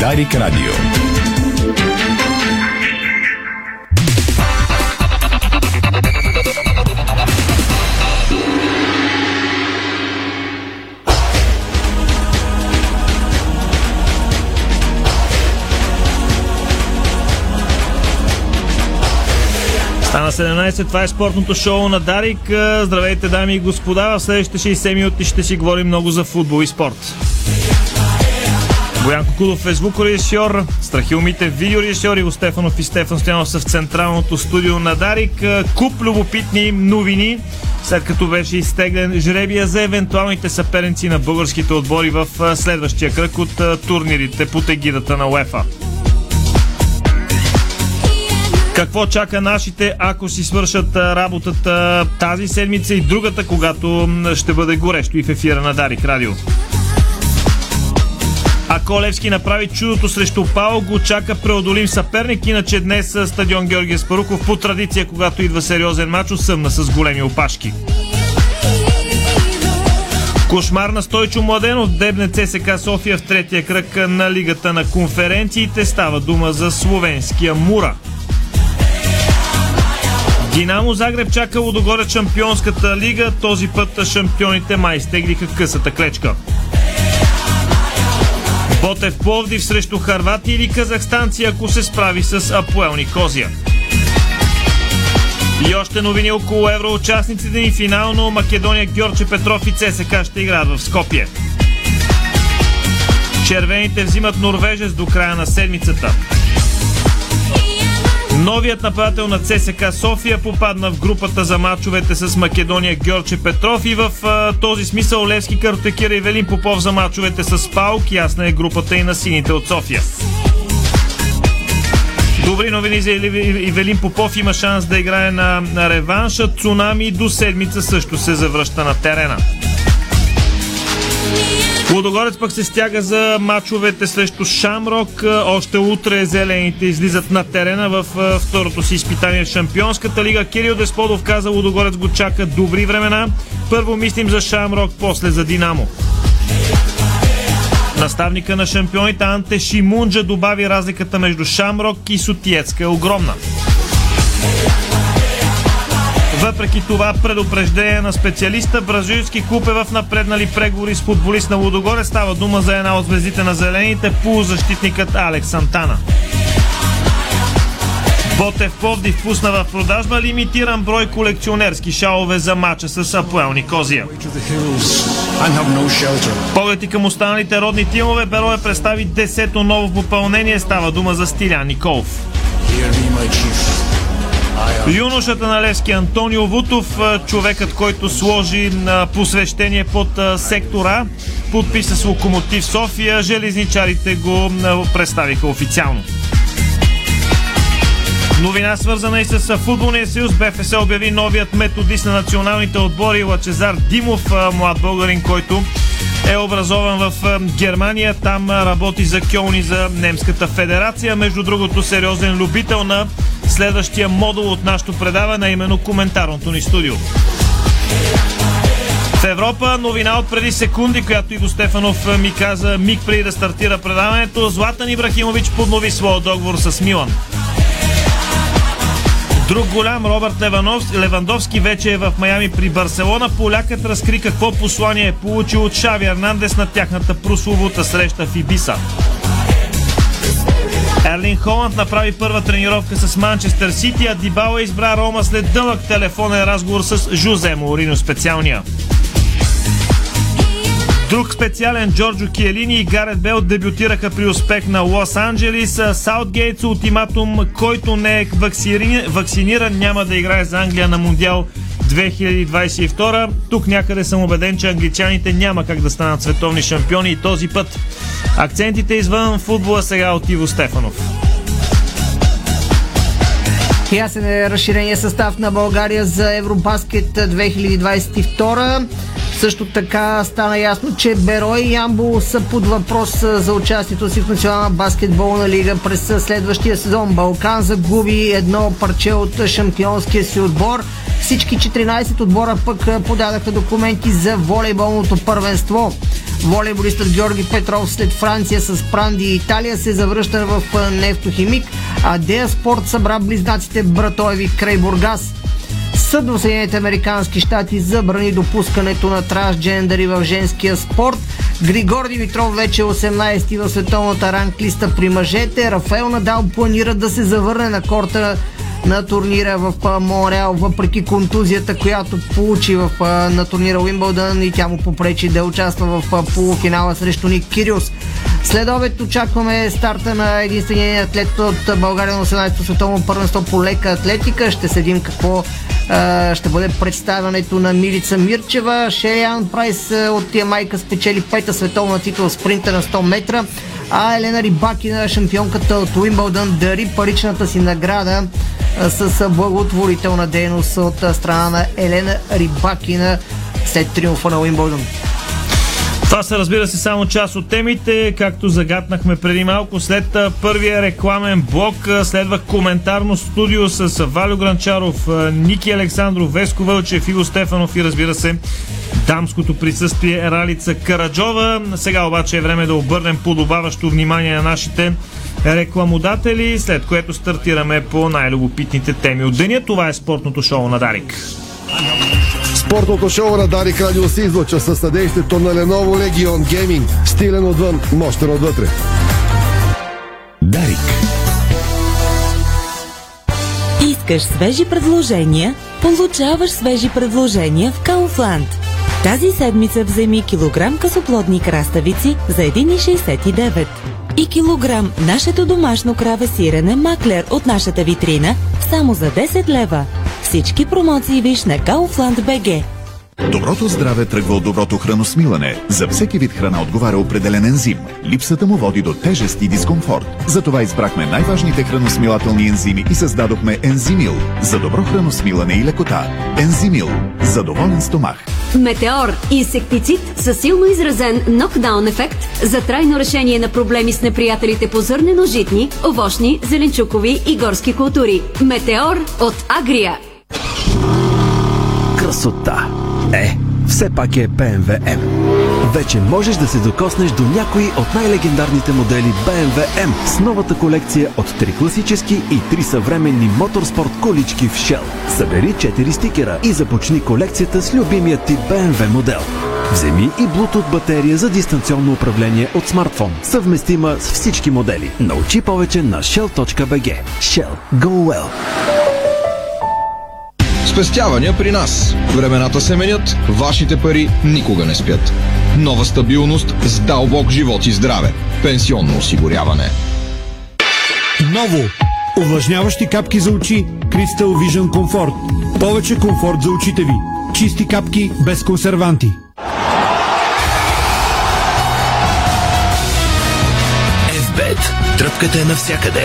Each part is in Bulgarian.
Дарик Радио. Стана 17, това е спортното шоу на Дарик. Здравейте, дами и господа. В следващите 60 минути ще си говорим много за футбол и спорт. Боян Кокудов е звукорежисьор, Страхил Мите видеорежисьор и Стефанов и Стефан Стоянов са в централното студио на Дарик. Куп любопитни новини, след като беше изтеглен жребия за евентуалните съперници на българските отбори в следващия кръг от турнирите под егидата на УЕФА. Какво чака нашите, ако си свършат работата тази седмица и другата, когато ще бъде горещо и в ефира на Дарик Радио? Ако Левски направи чудото срещу Пао, го чака преодолим съперник, иначе днес стадион Георгия Спаруков по традиция, когато идва сериозен мач, съмна с големи опашки. Кошмар на Стойчо Младенов дебне ЦСК София в третия кръг на Лигата на конференциите. Става дума за словенския Мура. Динамо Загреб чака Лудогорец Шампионската лига. Този път шампионите май стеглиха късата клечка. Ботев Пловдив срещу Харвати или казахстанци, ако се справи с Апоел Никозия. И още новини около евроучастниците ни финално Македония Георче Петров и ЦСК ще играят в Скопие. Червените взимат Норвежец до края на седмицата. Новият нападател на ЦСК София попадна в групата за мачовете с Македония Георче Петров и в а, този смисъл Левски картотекира и Велин Попов за мачовете с Паук. Ясна е групата и на сините от София. Добри новини за Ивелин Попов има шанс да играе на, на реванша. Цунами до седмица също се завръща на терена. Лудогорец пък се стяга за мачовете срещу Шамрок. Още утре зелените излизат на терена в второто си изпитание в Шампионската лига. Кирил Десподов каза Лудогорец го чака добри времена. Първо мислим за Шамрок, после за Динамо. Наставника на шампионите Анте Шимунджа добави разликата между Шамрок и Сотиецка е огромна. Въпреки това предупреждение на специалиста, бразилски клуб е в напреднали преговори с футболист на Лудогоре. Става дума за една от звездите на зелените, полузащитникът Алекс Сантана. Ботев Пловдив пусна в продажба лимитиран брой колекционерски шалове за мача с Апоел Никозия. Погледи към останалите родни тимове, Берое представи 10-то ново попълнение. Става дума за Стилян Николов. Юношата на Левски Антонио Вутов, човекът, който сложи посвещение под сектора, подписа с Локомотив София. Железничарите го представиха официално. Новина свързана и с футболния съюз. БФС обяви новият методист на националните отбори Лачезар Димов, млад българин, който е образован в Германия. Там работи за Кьолни за Немската федерация. Между другото, сериозен любител на следващия модул от нашото предаване, а именно коментарното ни студио. В Европа новина от преди секунди, която Иво Стефанов ми каза миг преди да стартира предаването. Златан Ибрахимович поднови своя договор с Милан. Друг голям, Робърт Левандовски, вече е в Майами при Барселона. Полякът разкри какво послание е получил от Шави Арнандес на тяхната прословута среща в Ибиса. Ерлин Холанд направи първа тренировка с Манчестър Сити, а Дибала избра Рома след дълъг телефонен разговор с Жузе Морино специалния. Друг специален Джорджо Киелини и Гарет Бел дебютираха при успех на Лос Анджелис. Саутгейтс ултиматум, който не е вакциниран, няма да играе за Англия на Мундиал 2022. Тук някъде съм убеден, че англичаните няма как да станат световни шампиони и този път. Акцентите извън футбола сега от Иво Стефанов. Ясен е разширения състав на България за Евробаскет 2022. Също така стана ясно, че Беро и Ямбо са под въпрос за участието си в Национална баскетболна лига през следващия сезон. Балкан загуби едно парче от шампионския си отбор. Всички 14 отбора пък подадаха документи за волейболното първенство. Волейболистът Георги Петров след Франция с Пранди и Италия се завръща в нефтохимик, а Дея Спорт събра близнаците Братоеви край Бургас. Съд в Съединените Американски щати забрани допускането на трансджендери в женския спорт. Григор Димитров вече е 18-ти в световната ранглиста при мъжете. Рафаел Надал планира да се завърне на корта на турнира в Монреал, въпреки контузията, която получи в, на турнира Уимбълдън и тя му попречи да участва в полуфинала срещу Ник Кириус. След обед очакваме старта на единствения атлет от България на 18-то световно първенство по лека атлетика. Ще седим какво ще бъде представянето на Милица Мирчева. Шериан Прайс от Ямайка спечели пета световна титла спринта на 100 метра, а Елена Рибакина, шампионката от Уимбълдън, дари паричната си награда с благотворителна дейност от страна на Елена Рибакина след триумфа на Уимбълдън. Това са разбира се само част от темите, както загаднахме преди малко. След първия рекламен блок следва коментарно студио с Валю Гранчаров, Ники Александров, Веско Вълчев, Иго Стефанов и разбира се дамското присъствие Ралица Караджова. Сега обаче е време да обърнем подобаващо внимание на нашите рекламодатели, след което стартираме по най-любопитните теми от деня. Това е спортното шоу на Дарик. Спортното шоу на Дарик Радио се излъчва със съдействието на Lenovo Legion Gaming. Стилен отвън, мощен отвътре. Дарик. Искаш свежи предложения? Получаваш свежи предложения в Kaufland. Тази седмица вземи килограм късоплодни краставици за 1,69 и килограм нашето домашно краве сирене Маклер от нашата витрина само за 10 лева. Всички промоции виж на Kaufland BG. Доброто здраве тръгва от доброто храносмилане. За всеки вид храна отговаря определен ензим. Липсата му води до тежест и дискомфорт. Затова избрахме най-важните храносмилателни ензими и създадохме Ензимил за добро храносмилане и лекота. Ензимил за доволен стомах. Метеор – инсектицид със силно изразен нокдаун ефект за трайно решение на проблеми с неприятелите по зърнено-житни, овощни, зеленчукови и горски култури. Метеор от Агрия. Красота! Е, все пак е BMW M. Вече можеш да се докоснеш до някои от най-легендарните модели BMW M с новата колекция от 3 класически и 3 съвременни моторспорт колички в Shell. Събери 4 стикера и започни колекцията с любимия ти BMW модел. Вземи и Bluetooth батерия за дистанционно управление от смартфон, съвместима с всички модели. Научи повече на shell.bg. Shell. Go well! Спестявания при нас. Времената се менят, вашите пари никога не спят. Нова стабилност с дълбок живот и здраве. Пенсионно осигуряване. Ново! Увлажняващи капки за очи Crystal Vision Comfort. Повече комфорт за очите ви. Чисти капки без консерванти. FBET. Тръпката е навсякъде.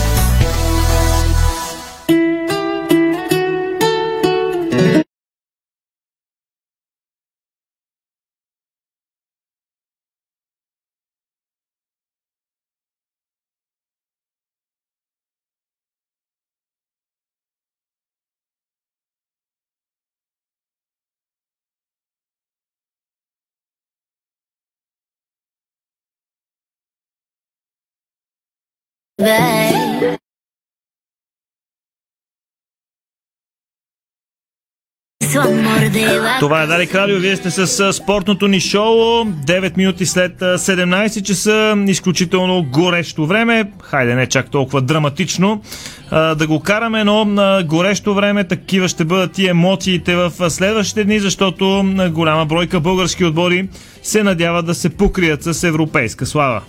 Това е Дарик Радио. Вие сте с спортното ни шоу. 9 минути след 17 часа. Изключително горещо време. Хайде, не чак толкова драматично да го караме, но на горещо време такива ще бъдат и емоциите в следващите дни, защото голяма бройка български отбори се надяват да се покрият с европейска слава.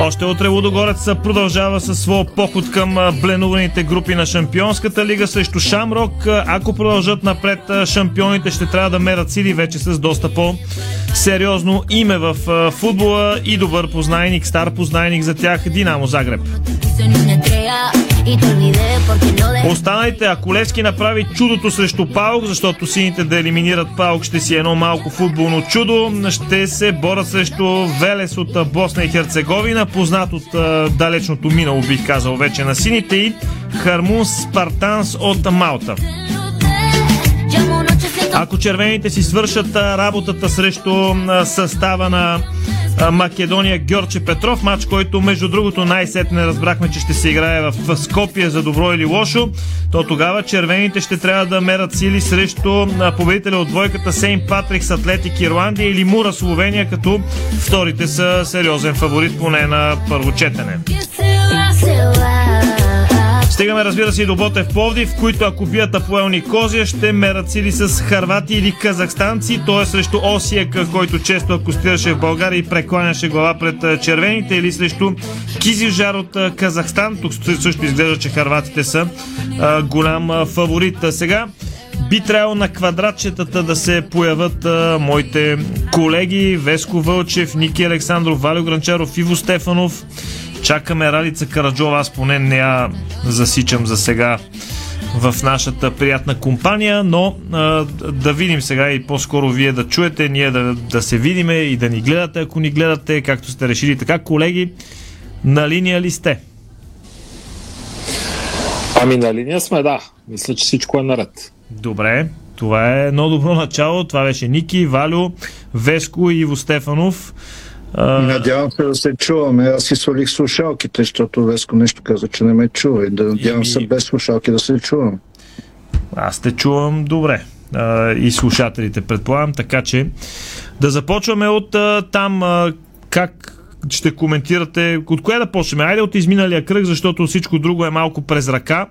Още утре Лудогорец продължава със своя поход към бленуваните групи на Шампионската лига срещу Шамрок. Ако продължат напред, шампионите ще трябва да мерят сили вече с доста по-сериозно име в футбола и добър познайник, стар познайник за тях Динамо Загреб. Y te olvidé porque no dejé Останалите, ако Левски направи чудото срещу Паук, защото сините да елиминират Паук ще си едно малко футболно чудо, ще се борят срещу Велес от а, Босна и Херцеговина, познат от а, далечното минало, бих казал вече на сините и Хармун Спартанс от Малта. Ако червените си свършат работата срещу състава на Македония Георче Петров, матч, който между другото най-сетне разбрахме, че ще се играе в Скопие за добро или лошо, то тогава червените ще трябва да мерят сили срещу победителя от двойката Сейн Патрикс Атлетик Ирландия или Мура Словения, като вторите са сериозен фаворит поне на първо четене. Стигаме, разбира се, и до Ботев Пловдив, които ако бият Апоел Никозия, ще мерят сили с харвати или казахстанци. Той е срещу Осиек, който често акустираше в България и прекланяше глава пред червените, или срещу Кизилжар от Казахстан. Тук също изглежда, че харватите са а, голям фаворит. А Сега би трябвало на квадратчетата да се появят а, моите колеги Веско Вълчев, Ники Александров, Валио Гранчаров, Иво Стефанов. Чакаме Ралица Караджова, аз поне не я засичам за сега в нашата приятна компания, но а, да видим сега и по-скоро вие да чуете, ние да, да се видиме и да ни гледате, ако ни гледате, както сте решили. Така, колеги, на линия ли сте? Ами на линия сме, да. Мисля, че всичко е наред. Добре, това е едно добро начало. Това беше Ники, Валю, Веско и Иво Стефанов. Надявам се да се чуваме. Аз си свалих слушалките, защото Веско нещо каза, че не ме чува. И да надявам се без слушалки да се чувам. Аз те чувам добре. А, и слушателите, предполагам. Така че да започваме от а, там а, как ще коментирате. От кое да почнем? Айде от изминалия кръг, защото всичко друго е малко през ръка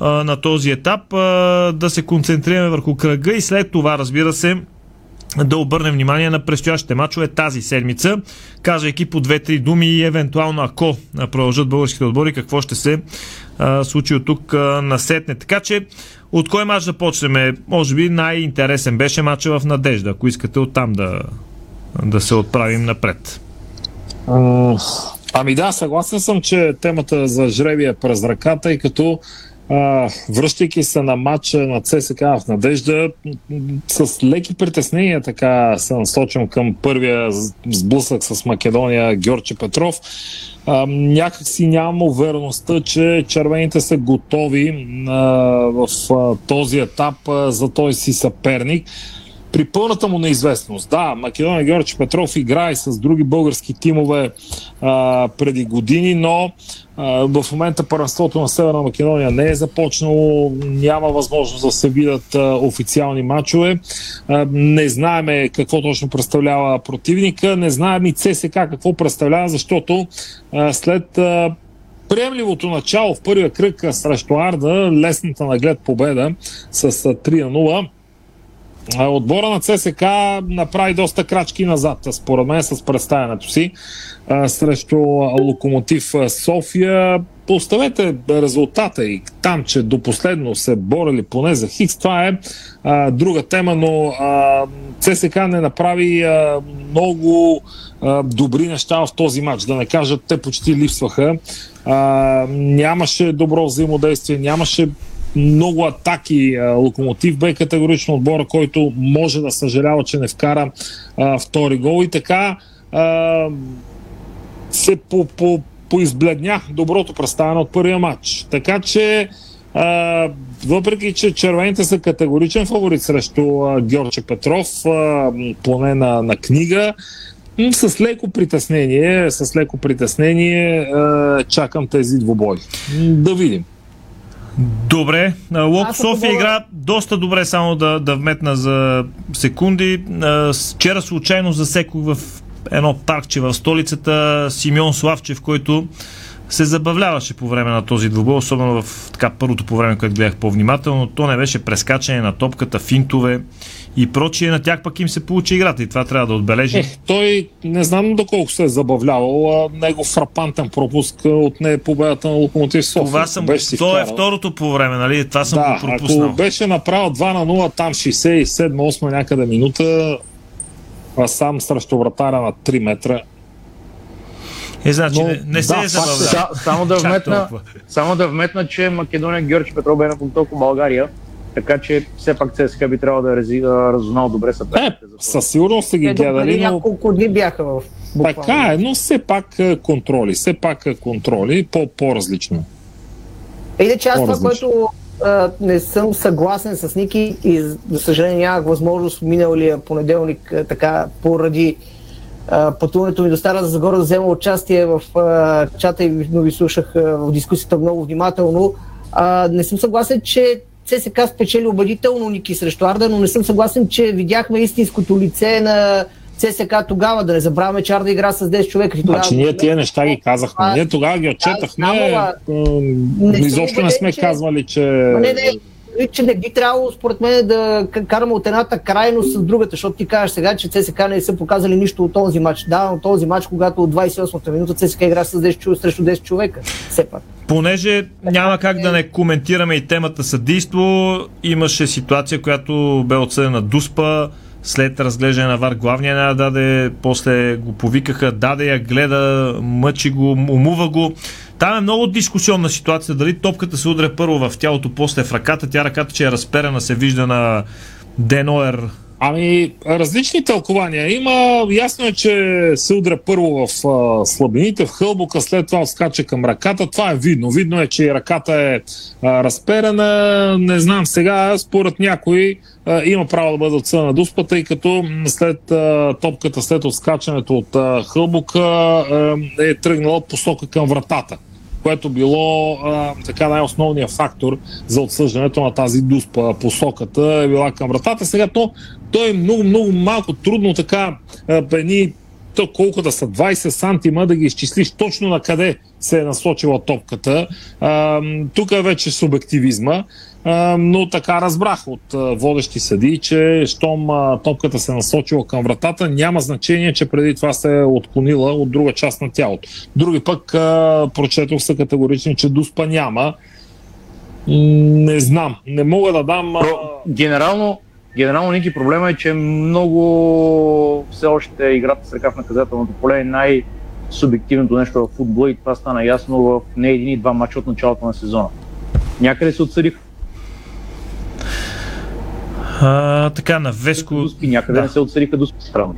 на този етап. Да се концентрираме върху кръга и след това, разбира се, да обърнем внимание на предстоящите мачове тази седмица, казвайки по две-три думи и евентуално ако продължат българските отбори, какво ще се а, случи от тук а, насетне. Така че, от кой мач да почнем? Може би най-интересен беше мача в Надежда, ако искате оттам да, да се отправим напред. Ами да, съгласен съм, че темата за жреби е през ръката, и като а, връщайки се на матча на ЦСК в Надежда, с леки притеснения така се насочвам към първия сблъсък с Македония Георче Петров. А, някак си нямам увереността, че червените са готови а, в а, този етап а, за този си съперник при пълната му неизвестност. Да, Македония Георги Петров играе с други български тимове а, преди години, но в момента първенството на Северна Македония не е започнало, няма възможност да се видят официални матчове. Не знаеме какво точно представлява противника, не знаем и ЦСК какво представлява, защото след приемливото начало в първия кръг срещу Арда, лесната наглед победа с а, 3 на 0, а, Отбора на ЦСК направи доста крачки назад, според мен, с представянето си а, срещу Локомотив а, София. Поставете резултата и там, че до последно се борели поне за Хикс, това е а, друга тема, но а, ЦСК не направи а, много а, добри неща в този матч. Да не кажат, те почти липсваха. А, нямаше добро взаимодействие, нямаше много атаки. Локомотив бе категорично отбора, който може да съжалява, че не вкара а, втори гол и така а, се по, по, поизбледня доброто представяне от първия матч. Така че а, въпреки, че червените са категоричен фаворит срещу а, Георче Петров, а, поне на, на книга, с леко притеснение, с леко притеснение а, чакам тези двубои. М, Да видим. Добре, а, Лок Аз ако София игра доста добре, само да, да вметна за секунди. Вчера случайно засекох в едно паркче в столицата Симеон Славчев, който се забавляваше по време на този двубой, особено в така първото по време, което гледах по-внимателно. То не беше прескачане на топката, финтове и прочие. На тях пък им се получи играта и това трябва да отбележим. Е, той не знам доколко се е забавлявал. А, него фрапантен пропуск от не победата на Локомотив София. Това съм, Беше то е второто по време, нали? Това съм да, го пропуснал. ако беше направил 2 на 0, там 67-8 някъде минута, а сам срещу вратаря на 3 метра. Е, значи, Но, не, не се да, е факт е. забавлява. Са, само, да вметна, само да вметна, че Македония Георги Петров бе на толкова България, така че все пак ЦСКА би трябвало да е а, разузнал добре Е, съперниците. със сигурност са ги гледали, но няколко дни бяха в буквално. така е, но все пак е, контроли, все пак е контроли, по, по-различно. Иначе аз това, което а, не съм съгласен с Ники и за съжаление нямах възможност миналия понеделник а, така поради пътуването ми до Стара Загора да взема участие в а, чата и но ви слушах а, в дискусията много внимателно. А, не съм съгласен, че ЦСКА спечели убедително Ники срещу Арда, но не съм съгласен, че видяхме истинското лице на ЦСКА тогава. Да не забравяме, че Арда игра с 10 човека. Тогава- Значи ние тия неща ги казахме. Ние тогава ги отчетахме. съм Изобщо не сме че- казвали, че... Не, не, че не би трябвало, според мен, да караме от едната крайност с другата, защото ти кажеш сега, че ЦСКА не са показали нищо от този матч. Да, но този матч, когато от 28-та минута ЦСКА игра с 10 човека срещу 10 човека. Все пак. Понеже няма как да не коментираме и темата съдийство, имаше ситуация, която бе отсъдена Дуспа, след разглеждане на ВАР главния я даде, после го повикаха, даде я, гледа, мъчи го, умува го. Там е много дискусионна ситуация, дали топката се удря първо в тялото, после в ръката, тя ръката, че е разперена, се вижда на Деноер. Ами, различни тълкования. Има, ясно е, че се удря първо в а, слабините, в хълбока, след това отскача към ръката. Това е видно. Видно е, че ръката е а, разперена. Не знам сега, според някой а, има право да бъде отсъдена дуспа, тъй като след а, топката, след отскачането от а, хълбока а, е тръгнала посока към вратата което било а, така най-основният фактор за отсъждането на тази дуспа. Посоката е била към вратата. Сега то, то е много, много малко трудно така а, едни то колко да са 20 сантима да ги изчислиш точно на къде се е насочила топката. Тук е вече субективизма. Но така разбрах от водещи съди, че щом топката се е насочила към вратата, няма значение, че преди това се е отклонила от друга част на тялото. Други пък прочетох са категорични, че дуспа няма. Не знам. Не мога да дам. А... Генерално, генерално Ники проблема е, че много все още играта с ръка в наказателното поле е най-субективното нещо в футбола и това стана ясно в не един и два мача от началото на сезона. Някъде се отсъдих А, така, на Веско... някъде Да. не се отсъдиха до странно.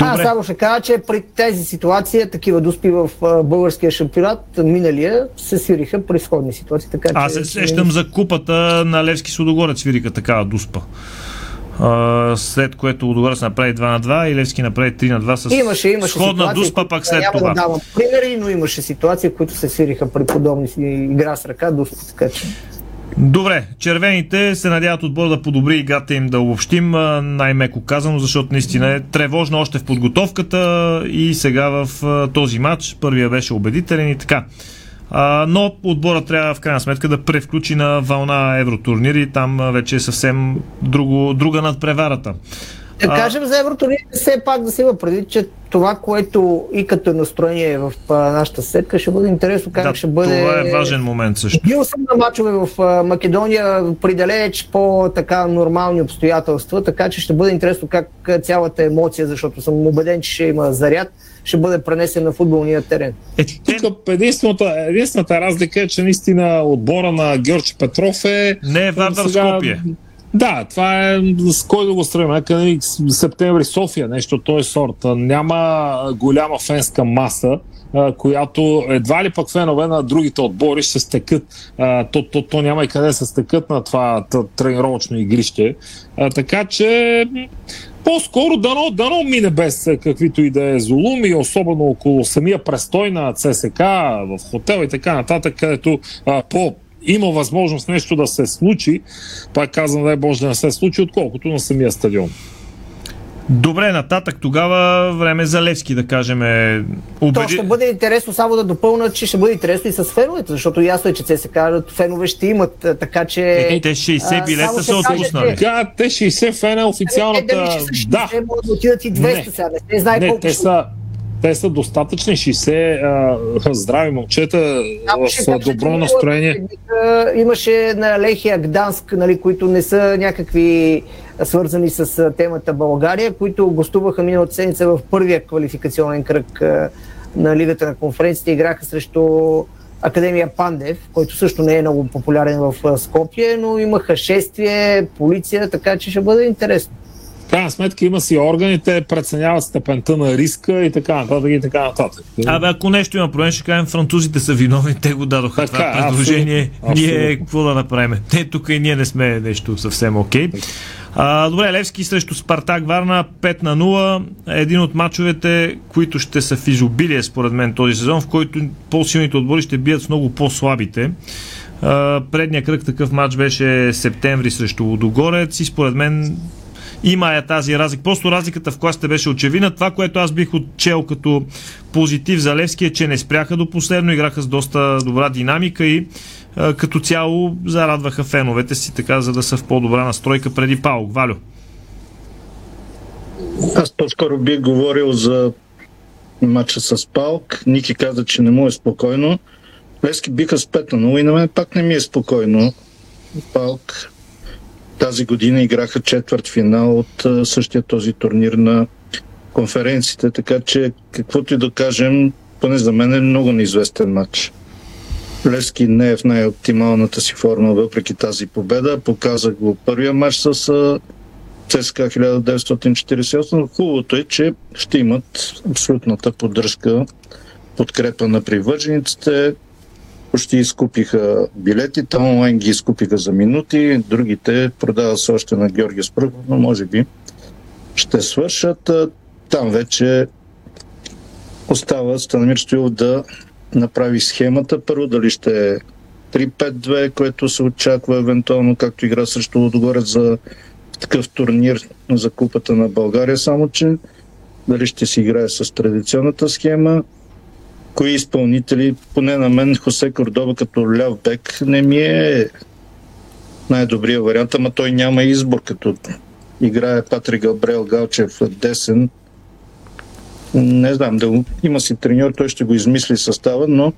Аз само ще кажа, че при тези ситуации, такива дуспи в а, българския шампионат, миналия, се свириха при сходни ситуации. Така, Аз се сещам за купата на Левски с Лудогорец свирика такава дуспа. А, след което Лудогорец направи 2 на 2 и Левски направи 3 на 2 с Имаше, имаше сходна ситуации, дуспа пак след няма това. да давам примери, но имаше ситуации, които се свириха при подобни игра с ръка, дуспа, така че. Добре, червените се надяват отбор да подобри играта им да обобщим, най-меко казано, защото наистина е тревожно още в подготовката и сега в този матч. Първия беше убедителен и така. Но отбора трябва в крайна сметка да превключи на вълна евротурнири. Там вече е съвсем друго, друга надпреварата. Да кажем за евротурнир, все пак да се има преди, че това, което и като настроение в а, нашата сетка, ще бъде интересно как Да, ще бъде. Това е важен момент също. Бил съм на мачове в а, Македония при далеч по така нормални обстоятелства, така че ще бъде интересно как цялата емоция, защото съм убеден, че ще има заряд, ще бъде пренесен на футболния терен. Е, Тук единствената, единствената разлика е, че наистина отбора на Георги Петров е... Не е Вардар сега- Скопие. Да, това е с кой да го сравним. Нека нали, с- септември София, нещо този сорт. Няма голяма фенска маса, която едва ли пък фенове на другите отбори ще стекат. То, то, то няма и къде се стекат на това тренировъчно игрище. Така че по-скоро дано, дано мине без каквито и да е зулуми, особено около самия престой на ЦСК, в хотел и така нататък, където а, по има възможност нещо да се случи, пак казвам, дай Боже да не се случи, отколкото на самия стадион. Добре, нататък тогава време за Левски, да кажем. е То Убеди... ще бъде интересно само да допълна, че ще бъде интересно и с феновете, защото ясно е, че ЦСК фенове ще имат, така че... Е, те 60 а, билета са кажа, отпуснали. че- Да, те 60 фена Е, официалната... ще са 60, Да, могат да отидат и 200 Не. сега, не се знае не, колко те ще са, те са достатъчни 60 а, здрави момчета ще в кажа, добро настроение. а, Имаше на Лехия Гданск, нали, които не са някакви а, свързани с а, темата България, които гостуваха миналата седмица в първия квалификационен кръг а, на Лигата на конференциите играха срещу Академия Пандев, който също не е много популярен в а, Скопие, но имаха шествие, полиция, така че ще бъде интересно. Крайна сметка има си органите, преценяват степента на риска и така нататък и така нататък. Абе, ако нещо има проблем, ще кажем, французите са виновни, те го дадоха Така, това предложение. абсолютно, Ние какво да направим? Те тук и ние не сме нещо съвсем окей. А, добре, Левски срещу Спартак Варна 5 на 0. Един от мачовете, които ще са в изобилие според мен този сезон, в който по-силните отбори ще бият с много по-слабите. А, предния кръг такъв матч беше септември срещу Лудогорец и според мен има я тази разлика. Просто разликата в класите беше очевидна. Това, което аз бих отчел като позитив за Левски е, че не спряха до последно, играха с доста добра динамика и а, като цяло зарадваха феновете си, така за да са в по-добра настройка преди Паук. Валю. Аз по-скоро бих говорил за матча с Палк. Ники каза, че не му е спокойно. Лески биха с 5 на 0 и на мен пак не ми е спокойно. Палк тази година играха четвърт финал от същия този турнир на конференциите, така че каквото и да кажем, поне за мен е много неизвестен матч. Левски не е в най-оптималната си форма, въпреки тази победа. Показах го първия матч с ЦСКА 1948. Хубавото е, че ще имат абсолютната поддръжка, подкрепа на привържениците. Почти изкупиха билетите, онлайн ги изкупиха за минути, другите продават се още на Георгия Спръгов, но може би ще свършат. Там вече остава Станамир Стоилов да направи схемата. Първо дали ще е 3-5-2, което се очаква евентуално, както игра срещу Лодогорец за такъв турнир за Купата на България, само че дали ще си играе с традиционната схема, кои изпълнители, поне на мен Хосе Кордоба като ляв бек не ми е най-добрият вариант, ама той няма избор, като играе Патрик Габриел Галчев десен. Не знам, да има си треньор, той ще го измисли състава, но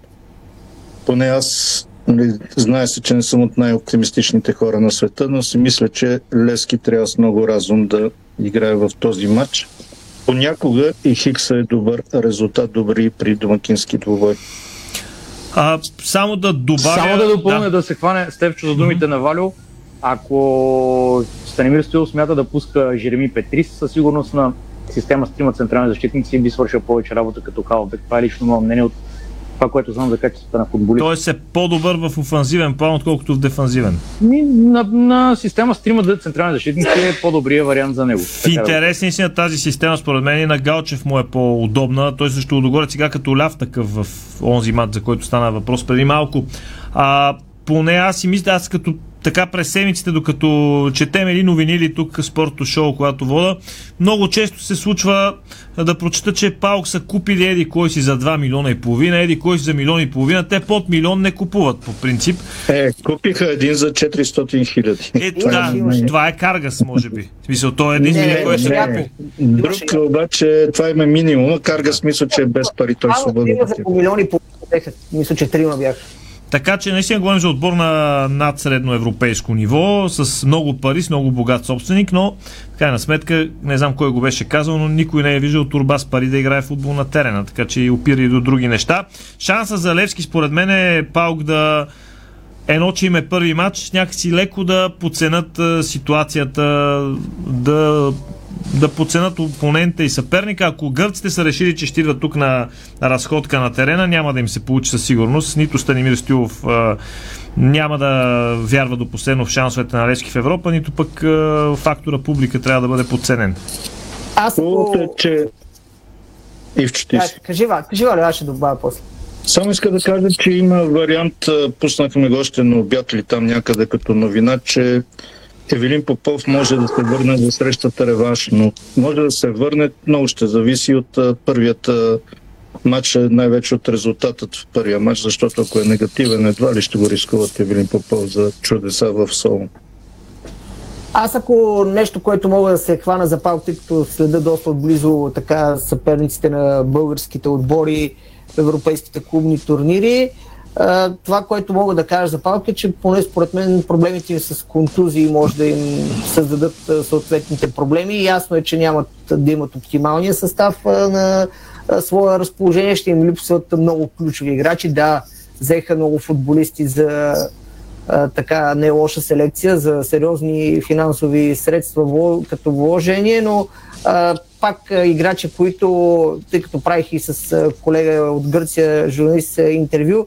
поне аз нали, знае се, че не съм от най-оптимистичните хора на света, но си мисля, че Лески трябва с много разум да играе в този матч. Понякога и Хикса е добър резултат, добри при домакински двубой. А, само да добавя... Само да допълня да. да се хване Стевчо за думите на Валю. Ако Станимир Стоил смята да пуска Жереми Петрис, със сигурност на система с трима централни защитници би свършил повече работа като халбек. Това е лично мое мнение от това, което знам за качеството на футболиста. Тоест е по-добър в офанзивен план, отколкото в дефанзивен. Ми, на, на система с трима централни защитници е по-добрия вариант за него. В интерес наистина тази система, според мен и на Галчев му е по-удобна. Той също Лудогорец сега като ляв такъв в онзи мат, за който стана въпрос преди малко. А, поне аз си мисля, аз като така през седмиците, докато четем или новини или тук спорто шоу, когато вода, много често се случва да прочета, че Паук са купили еди кой си за 2 милиона и половина, еди кой си за милион и половина. Те под милион не купуват по принцип. Е, купиха един за 400 хиляди. Ето да, това е Каргас, може би. В смисъл, той е един Не, който се не. Друг обаче, това има минимума. Карга смисъл, че е без пари, той половина. Мисля, че трима бяха. Така че наистина говорим за отбор на над средно европейско ниво, с много пари, с много богат собственик, но в крайна сметка, не знам кой го беше казал, но никой не е виждал турба с пари да играе футбол на терена, така че и опира и до други неща. Шанса за Левски според мен е Паук да едно, че им е първи матч, някакси леко да подценят а, ситуацията, да, да подценят опонента и съперника. Ако гърците са решили, че ще идват тук на разходка на терена, няма да им се получи със сигурност. Нито Станимир Стилов а, няма да вярва до последно в шансовете на Левски в Европа, нито пък а, фактора публика трябва да бъде подценен. Аз Хубавото е, че Ивчо ти Да, си. кажи, Ва, кажи, Валя, аз ще добавя после. Само иска да кажа, че има вариант, пуснахме го още на обяд или там някъде като новина, че Евелин Попов може да се върне за срещата реванш, но може да се върне, много ще зависи от първият а, матч, най-вече от резултатът в първия матч, защото ако е негативен, едва ли ще го рискуват Евелин Попов за чудеса в Соло. Аз ако нещо, което мога да се хвана за палк, тъй като следа доста отблизо така съперниците на българските отбори в европейските клубни турнири, Това, което мога да кажа за Палк е, че поне според мен проблемите им с контузии може да им създадат съответните проблеми. Ясно е, че нямат да имат оптималния състав на своя разположение. Ще им липсват много ключови играчи. Да, взеха много футболисти за а, така не лоша селекция, за сериозни финансови средства като вложение, но а, пак а, играчи, които, тъй като правих и с колега от Гърция, журналист, а, интервю,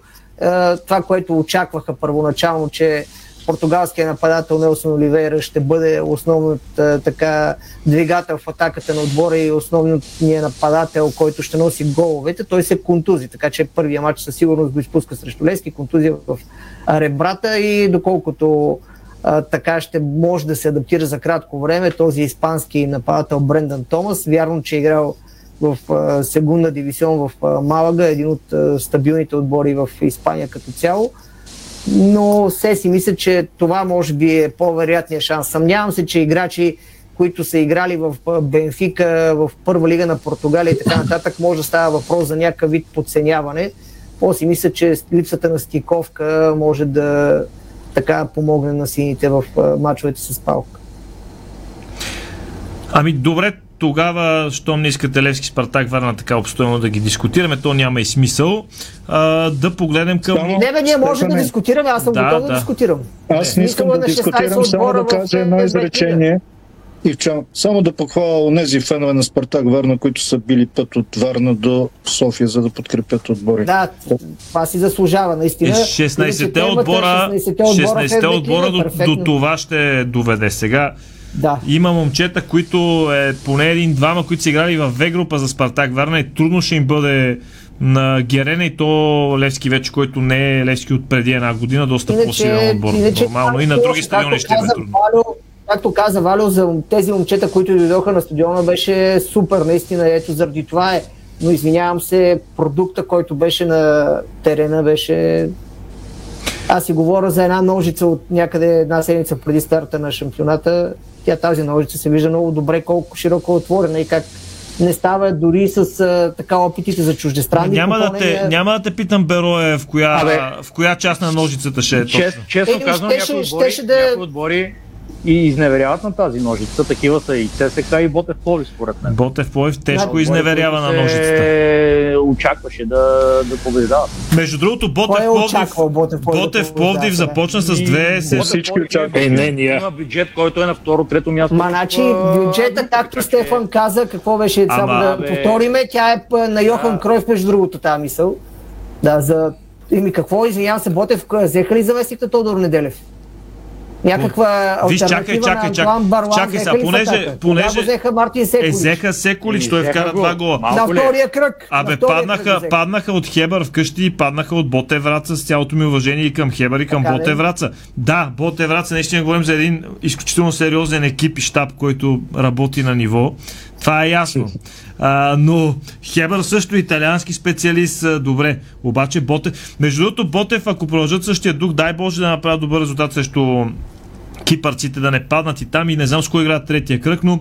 това, което очакваха първоначално, че португалския нападател Нелсон Оливейра ще бъде основният а, така двигател в атаката на отбора и основният нападател, който ще носи головете, той се контузи, така че първия матч със сигурност го изпуска срещу Лески, контузия в ребрата и доколкото а, така ще може да се адаптира за кратко време този испански нападател Брендан Томас. Вярно, че е играл в а, сегунда дивизион в Малага, един от стабилните отбори в Испания като цяло. Но все си мисля, че това може би е по-вероятният шанс. Съмнявам се, че играчи, които са играли в Бенфика, в първа лига на Португалия и така нататък, може да става въпрос за някакъв вид подценяване. По си мисля, че липсата на стиковка може да така помогне на сините в мачовете с Палк. Ами добре, тогава, щом не искате Левски Спартак Варна така обстойно да ги дискутираме, то няма и смисъл. А, да погледнем към... Не, бе, ние можем да дискутираме, аз съм Да, готов да, да. дискутирам. Аз не искам да на 16 дискутирам, само да кажа едно Премиер изречение. И в чам, само да похваля онези фенове на Спартак Варна, които са били път от Варна до София, за да подкрепят отбори. Да, това си заслужава, наистина. И 16-те Иначе темата, отбора, 16-те отбора, 16-те в отбора до, перфектно. до това ще доведе. Сега Да. има момчета, които е поне един-двама, които са играли в В група за Спартак Варна и трудно ще им бъде на Герена и то Левски вече, който не е Левски от преди една година, доста по-силен отбор. Нормално и на други стадиони ще им е каза трудно. Валю, както каза Валю, за тези момчета, които дойдоха на стадиона, беше супер, наистина. Ето заради това е. Но извинявам се, продукта, който беше на терена, беше аз си говоря за една ножица от някъде една седмица преди старта на шампионата. Тя тази ножица се вижда много добре колко широко е отворена и как не става дори с а, така опитите за чуждестранни Няма да, те, попълнения. няма да те питам, Берое, в коя, Абе. в коя част на ножицата ще е Чест, честно Еми, казвам, щеше- някои отбори, щеше да- някои отбори и изневеряват на тази ножица. Такива са и ЦСКА и Ботев Пловдив, според мен. Ботев Плоев тежко Отбори, изневерява на ножицата. се очакваше да, да побеждават. Между другото, Ботев е Пловдив, Ботев Пловдив да Ботев Пловдив започна с И две... Се- Всички очакват. е- не, ние. Има бюджет, който е на второ, трето място. Ма, значи, бюджета, както Стефан каза, какво беше, само да бе. повториме, тя е на Йохан Да. Кройф, между другото, тази мисъл. Да, за... Ими какво, извинявам се, Ботев, взеха ли заместник Тодор Неделев? Някаква Виж, чакай, чакай, чакай. Чакай сега, в понеже- понеже- взеха Мартин Е, Секолич. взеха Секолич, И той вкара два гола. На е? втория кръг. Абе, паднаха, паднаха от Хебър вкъщи и паднаха от Боте Враца с цялото ми уважение и към Хебър и към Така Боте? Враца. Да, Боте Враца, наистина говорим за един изключително сериозен екип и щаб, който работи на ниво. Това е ясно. А, но Хебър също е италиански специалист, добре. Обаче Ботев... Между другото, Ботев, ако продължат същия дух, дай Боже да направят добър резултат срещу кипърците да не паднат и там и не знам с кой играят третия кръг, но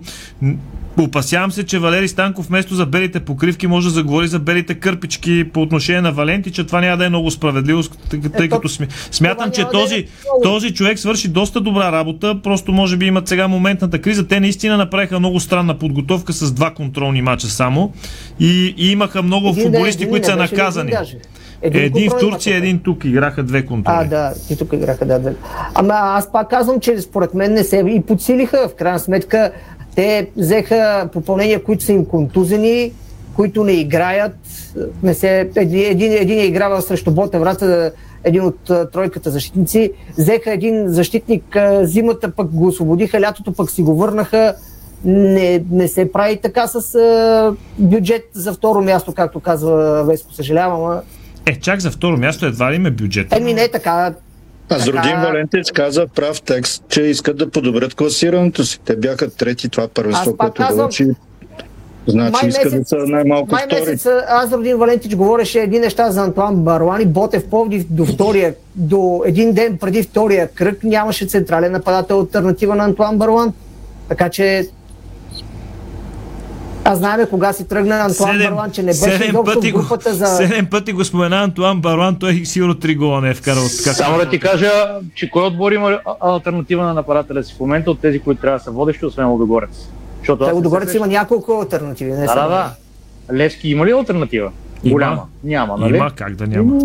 опасявам се, че Валери Станков вместо за белите покривки може да заговори за белите кърпички по отношение на Валенти, че това няма да е много справедливо, тъй, Ето, като сме, смятам, че да е този, този човек свърши доста добра работа, просто може би имат сега моментната криза. Те наистина направиха много странна подготовка с два контролни мача само и, и имаха много Един да е, футболисти, един които са наказани. един даже? Един, в контролен Турция, един тук. Играха две контроли. А, да, и тук играха, да, да. Ама аз пак казвам, че според мен не се и подсилиха. В крайна сметка те взеха попълнения, които са им контузени, които не играят. Не се, един, един, един е играл срещу Бота врата, един от тройката защитници. Взеха един защитник зимата, пък го освободиха, лятото пък си го върнаха. Не, не се прави така с бюджет за второ място, както казва Веско. Съжалявам, Е, чак за второ място едва ли има бюджет. Еми не е така. Азродин Така- Валентич каза прав текст, че искат да подобрят класирането си. Те бяха трети това първенство, което казвам- дълчи. Значи искат да са най-малко май втори. месец аз Родин Валентич говореше едни неща за Антуан Барлани. Ботев Пловдив до втория, до един ден преди втория кръг нямаше централен нападател альтернатива на Антуан Барлан. Така че А знаем кога си тръгна Антуан Барлан, че не беше изобщо в пъти, го, групата за... седем пъти го спомена Антуан Барлан, той сигурно три гола не е вкарал. Така, Само да ти кажа, че кой отбор има альтернатива на нападателя си в момента от тези, които трябва да са водещи, освен Лудогорец? Защото Те Лудогорец има няколко альтернативи. Не Да, да, да. Левски има ли альтернатива? Има. Голяма. Няма, нали? Има, как да няма.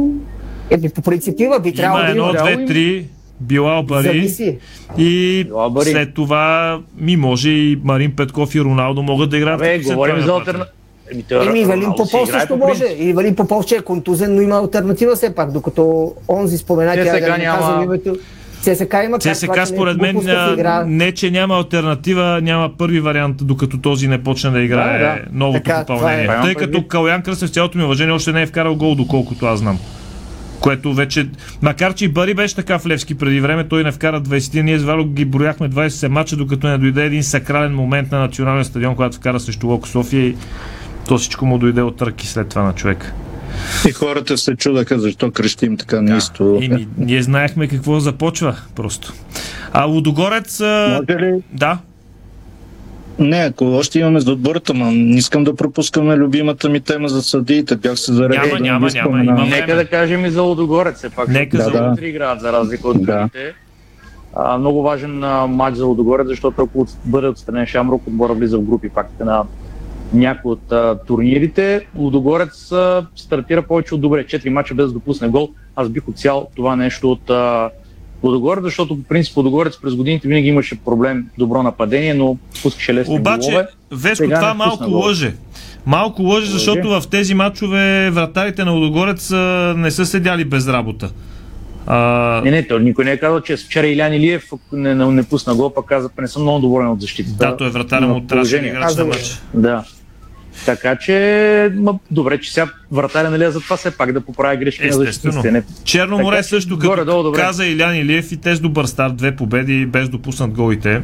Еми, по принцип има, би трябвало Има да едно, има. две, три, Билал Бари Зависи. и Бари. след това ми може и Марин Петков и Роналдо могат да играят. Абе, говорим за альтернатива. Еми, той Еми, Валин Попов също може. И Валин Попов, че е контузен, но има альтернатива все пак, докато онзи спомена, тя да не няма- казвам името. ЦСК има как, това, ЦСК че не според мен игра. не, че няма альтернатива, няма първи вариант, докато този не почне да играе Да, да. новото Така, това попълнение. е. Тъй като. Калян Кръстев, с цялото ми уважение, още не е вкарал гол, доколкото аз знам. Което вече, макар че и Бари беше така в Левски преди време, той не вкара 20. Ние с Вало ги брояхме 20 мача, докато не дойде един сакрален момент на национален стадион, когато вкара срещу Локо София и то всичко му дойде от ръки след това на човек. И хората се чудаха защо крещим така неистово. И ни, ние знаехме какво започва просто. А Лудогорец... Може ли? Да. Не, ако още имаме за отбората, но не искам да пропускаме любимата ми тема за съдиите. Бях се заредил. Няма, да няма, няма, има Нека да кажем и за Лудогорец, все пак. Нека защото за- утре играят за разлика от Да. другите. А, много важен а, матч за Лудогорец, защото ако бъде отстранен Шамрок, отбора влиза в групи пак на някои от а, турнирите. Лудогорец а, стартира повече от добре. Четири мача без да допусне гол. Аз бих отсял това нещо от а, Лудогорец, защото по принцип Лудогорец през годините винаги имаше проблем добро нападение, но пускаше лесни Обаче, голове. Сега това малко гол. лъже. Малко лъже, защото в тези матчове вратарите на Лудогорец не са седяли без работа. А, Не, не, той никой не е казал, че вчера Илян Илиев не, не, не пусна гол, пък каза, не съм много доволен от защитата. да, той е вратаря му от играч на матч. Да. Така че, ма, добре, че сега вратаря нали, е за това все пак да поправи грешки на защитниците. Не, Черно море също, като горе-долу добре. каза Илян Илиев и теж добър старт, две победи без допуснат голите.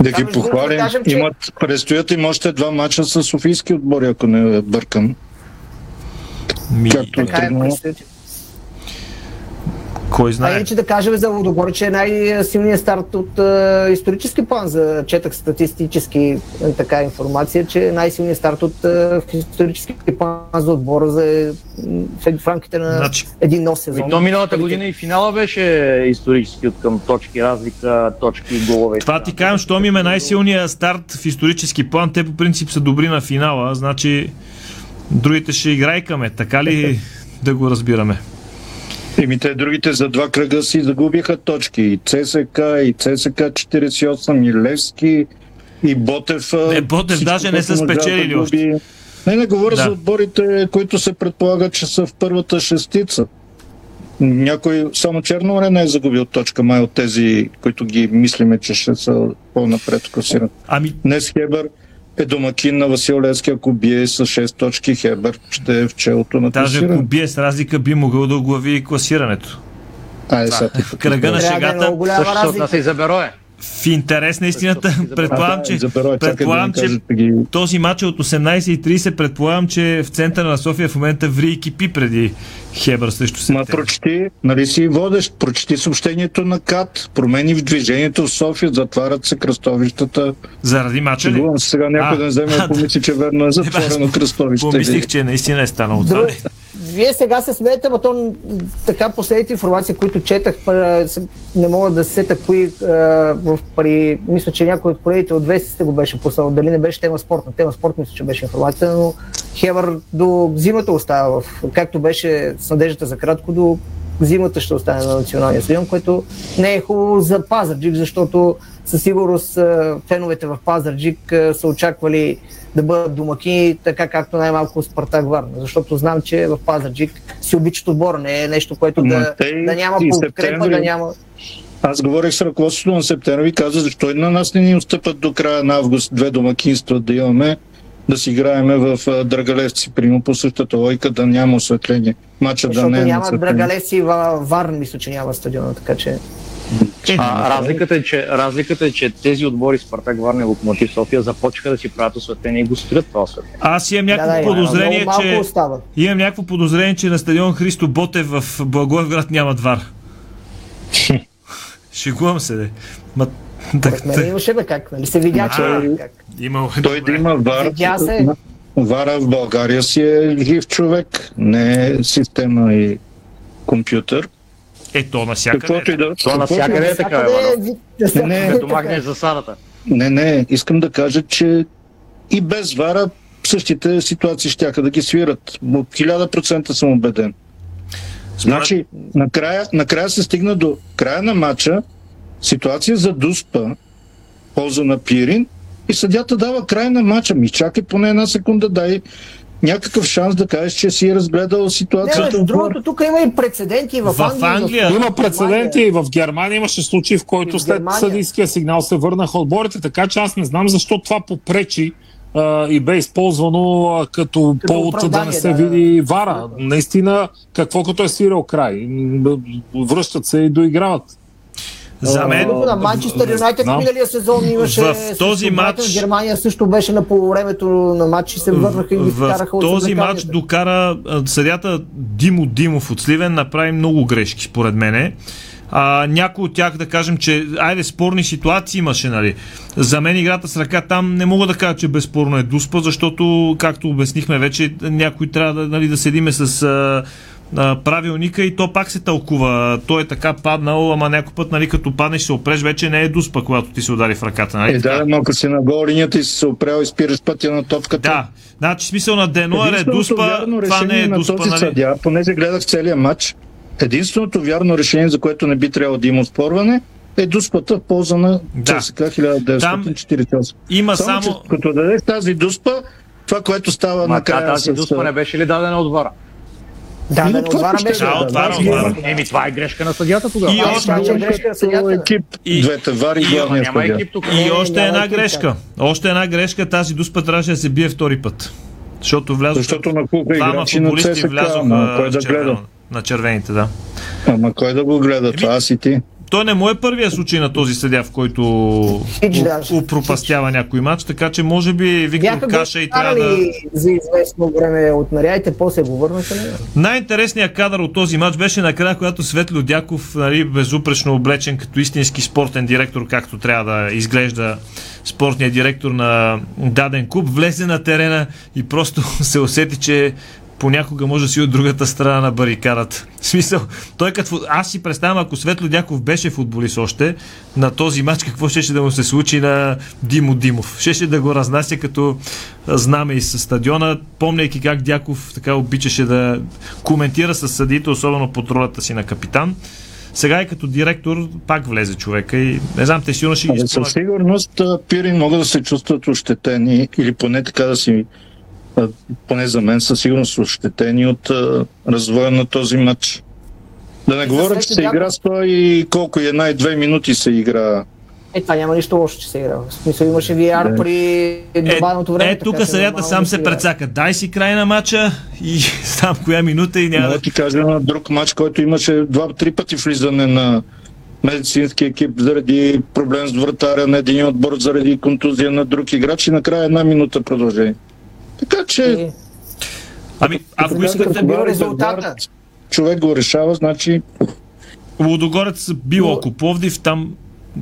Да ги другото, да похвалим. кажем, че- Имат, предстоят им още два мача с Софийски отбори, ако не бъркам. Ми, Както Така е, кой А знае? иначе да кажем за Лудогорец, че е най-силният старт от а, исторически план за четах статистически а, така информация, че е най-силният старт от а, в исторически план за отбора за, в, в рамките на Значи- един нов сезон. То миналата година и финала беше исторически от към точки, разлика, точки, голове. и Това така ти кажем, щом им е най-силният старт в исторически план, те по принцип са добри на финала, значи другите ще играйкаме, така ли да го разбираме? Еми те другите за два кръга си загубиха точки. И ЦСК, и ЦСК 48, и Левски, и Ботев. Не, Ботев даже не са да спечелили губи. Не, не говоря Да. за отборите, които се предполагат, че са в първата шестица. Някой, само Черно море не е загубил точка май от тези, които ги мислиме, че ще са по-напред класират. Ами, Днес Хебър е домакин на Васил Левски, ако бие с 6 точки, Хебър ще е в челото на даже ако бие с разлика, би могъл да оглави класирането. Ай, сега. ти В кръга на е шегата, голяма Също се отнася в интерес на истината, предполагам, че, предполагам, че този матч е от 18.30, предполагам, че в центъра на София в момента ври и кипи преди Хебър срещу Ма Септември. прочети, нали си водещ, прочети съобщението на КАТ, промени в движението в София, затварят се кръстовищата. Заради мача ли? Се сега някой А, да не вземе помисли, че верно е затворено кръстовище. Помислих, че наистина е станало това. Вие сега се смеете, но то така последните информации, които четах, не мога да се сета кои в, при, мисля, че някой от колегите от Вестите го беше пуснал, дали не беше тема спортна. Тема спорт мисля, че беше информация, но Хебър до зимата остава, в, както беше с надеждата за кратко, до зимата ще остане на националния стадион, което не е хубаво за Пазарджик, защото със сигурност феновете в Пазарджик са очаквали да бъдат домакини, така както най-малко Спартак Варна. Защото знам, че в Пазарджик си обичат отбора, не е нещо, което да, да няма и подкрепа, да няма... Аз говорих с ръководството на септември и каза, защо и на нас не ни отстъпат до края на август две домакинства да имаме, да си играеме в Драгалевци, примерно по същата лойка, да няма осветление. Мача да Защото не е на няма. Драгалеси във Варна, мисля, че няма стадиона, така че... А, разликата, е, че, разликата е, че тези отбори Спартак Варна и Локомотив София започнаха да си правят осветление и го строят това осветление. Аз имам някакво Да, да, подозрение, малко че... Имам някакво подозрение, че на стадион Христо Ботев в Благоевград няма двар. Шегувам се, де. Ма, так, мен имаше бе как, нали се видя, че А, как. Има, Той да има вар. Видя се. Вара в България си е жив човек, не е система и компютър. Е, то навсякъде. Каквото и да... То навсякъде е така, Иванов. Не, не, Като махнеш засадата. Не, не, искам да кажа, че и без вара същите ситуации ще да ги свират. От 1000% съм убеден. Значи, накрая, накрая се стигна до края на матча, ситуация за Дуспа, полза на Пирин, и съдята дава край на матча. Ми чакай поне една секунда, дай някакъв шанс да кажеш, че си е разгледал Не, ситуацията. между другото, тук има и прецеденти в, Англия. Има прецеденти и в Германия имаше случаи, в който в след съдийския сигнал се върнаха отборите, така че аз не знам защо това попречи а, и бе използвано а, като, повод да не се да, да. види вара. Наистина, какво като е свирал край? Връщат се и доиграват. За мен- Другото на Манчестър Юнайтед миналия сезон имаше В този матч- Германия също беше на полувремето на матч и се върнаха и ги в вкараха от този матч докара съдята Димо Димов от Сливен направи много грешки, според мене. А, някои от тях да кажем, че айде спорни ситуации имаше, нали. За мен играта с ръка там не мога да кажа, че безспорно е дуспа, защото, както обяснихме вече, някой трябва да, нали, да седиме с а, а, правилника и то пак се тълкува. Той е така паднал, ама някой път, нали, като паднеш се опреш, вече не е дуспа, когато ти се удари в ръката. Нали? Е, да, но ако си на гол линията и си се опрял и спираш пътя на топката. Да, значи смисъл на Денуар е Единственото дуспа, това не е решение на дуспа, този нали? съдя, понеже гледах целия матч, единственото вярно решение, за което не би трябвало да има оспорване, е дуспата в полза на Да. ЦСКА 1948. има само... само- Че, като дадеш тази дуспа, това, което става Ма накрая тази с... дуспа не беше ли дадена от вара? Да, да, ще беше. да, да, отвара. Еми, това е грешка на съдята тогава. И още- грешка на съдята. екип, И- двете вари и няма съдя. екип тук. И още няма една екип, грешка. Още една грешка. Тази дуспа трябваше да се бие втори път. Защото влязоха Защото напуха двама играчи на ЦСКА, кой да гледа? на червените, да. Ама кой да го гледа? Това аз и ти. Той не му е първия случай на този съдя, в който упропастява някой матч, така че може би Виктор Бяха Каша и трябва да... за известно време от нарядите, после го върнаха. Не? Най-интересният кадър от този матч беше накрая, когато Светло Дяков, нали, безупречно облечен като истински спортен директор, както трябва да изглежда спортният директор на даден клуб, влезе на терена и просто се усети, че понякога може да си от другата страна на барикадата. В смисъл, той като... Аз си представям, ако Светло Дяков беше футболист още на този матч, какво ще да му се случи на Димо Димов? Щеше да го разнася като знаме и с стадиона, помняйки как Дяков така обичаше да коментира с съдиите, особено под ролята си на капитан. Сега и като директор пак влезе човека и не знам, те сигурно ще ги Абе, със сигурност Пирин могат да се чувстват ощетени или поне така да си поне за мен със сигурност ощетени от а, развоя на този матч. Да не говоря, че се игра 100 и колко и една и две минути се игра. Е, това няма нищо лошо, че се игра. В смисъл имаше VR Да. при добавеното време. Е, тук така че съдята сам се прецака. Дай си край на матча и там коя минута и няма да ти кажа на друг матч, който имаше два-три пъти влизане на медицински екип заради проблем с вратаря на един отбор, заради контузия на друг играч и накрая една минута продължение. Така че... Ами, ако искате, бил резултата. човек го решава, значи Лудогорец бил Локо Пловдив, там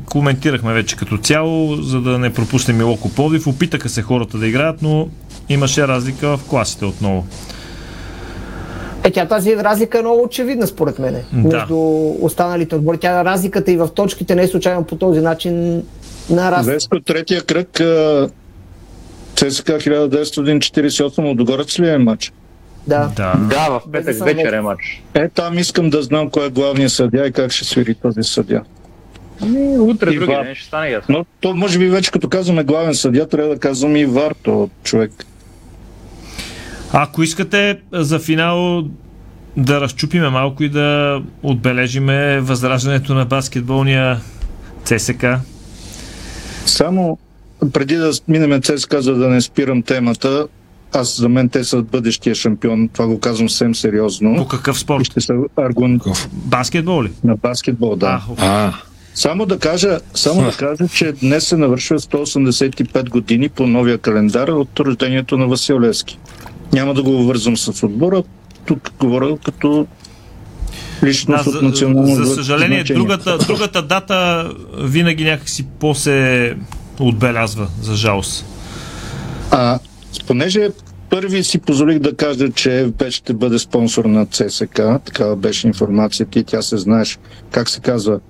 коментирахме вече като цяло, за да не пропуснем и Локо Пловдив. Опитаха се хората да играят, но имаше разлика в класите отново. Е, тя тази разлика е много очевидна, според мен. Да. Между останалите отбори. Тя разликата и в точките не е случайно по този начин нараства. Веско, третия кръг ЦСКА 1948 Лудогорец ли е матч? Да. Да. Да, в петък вечер е матч. Е, там искам да знам кой е главният съдя и как ще свири този съдя. Ами, утре, И други ден ще стане ясно. Но то може би вече като казваме главен съдя, трябва да казваме и вар, то човек. Ако искате за финал да разчупиме малко и да отбележиме възраждането на баскетболния ЦСК. Само преди да минем ЦСКА, за да не спирам темата, аз за мен те са бъдещия шампион, това го казвам съвсем сериозно. По какъв спорт? Ще са аргун Баскетбол ли? на баскетбол, да. А, А, Само да кажа, само да кажа, че днес се навършва 185 години по новия календар от рождението на Васил Левски. Няма да го вързвам с отбора, тук говоря като личност Да, от за, национално за съжаление, значение. другата, другата дата винаги някакси по-се отбелязва, за жалост. А, понеже първи си позволих да кажа, че FB ще бъде спонсор на ЦСК, такава беше информацията и тя се знаеш, как се казва,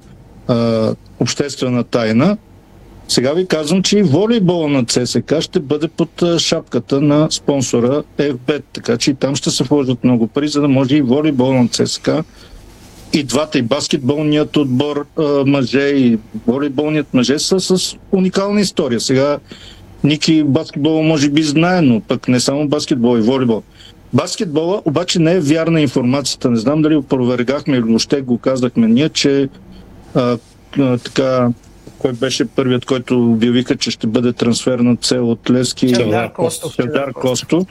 а, обществена тайна. Сега ви казвам, че и волейбола на ЦСК ще бъде под шапката на спонсора FB, така че и там ще се вложат много пари, за да може и волейбол на ЦСК и двата, и баскетболният отбор а, мъже, и волейболният мъже са с уникална история. Сега Ники баскетбола може би знае, но пък не само баскетбол и волейбол. Баскетбола обаче не е вярна информацията. Не знам дали го провергахме или въобще го казахме ние, че а, а, така, кой беше първият, който обявиха, че ще бъде трансферна цел от Лески Чавдар Костов. Чавдар Костов.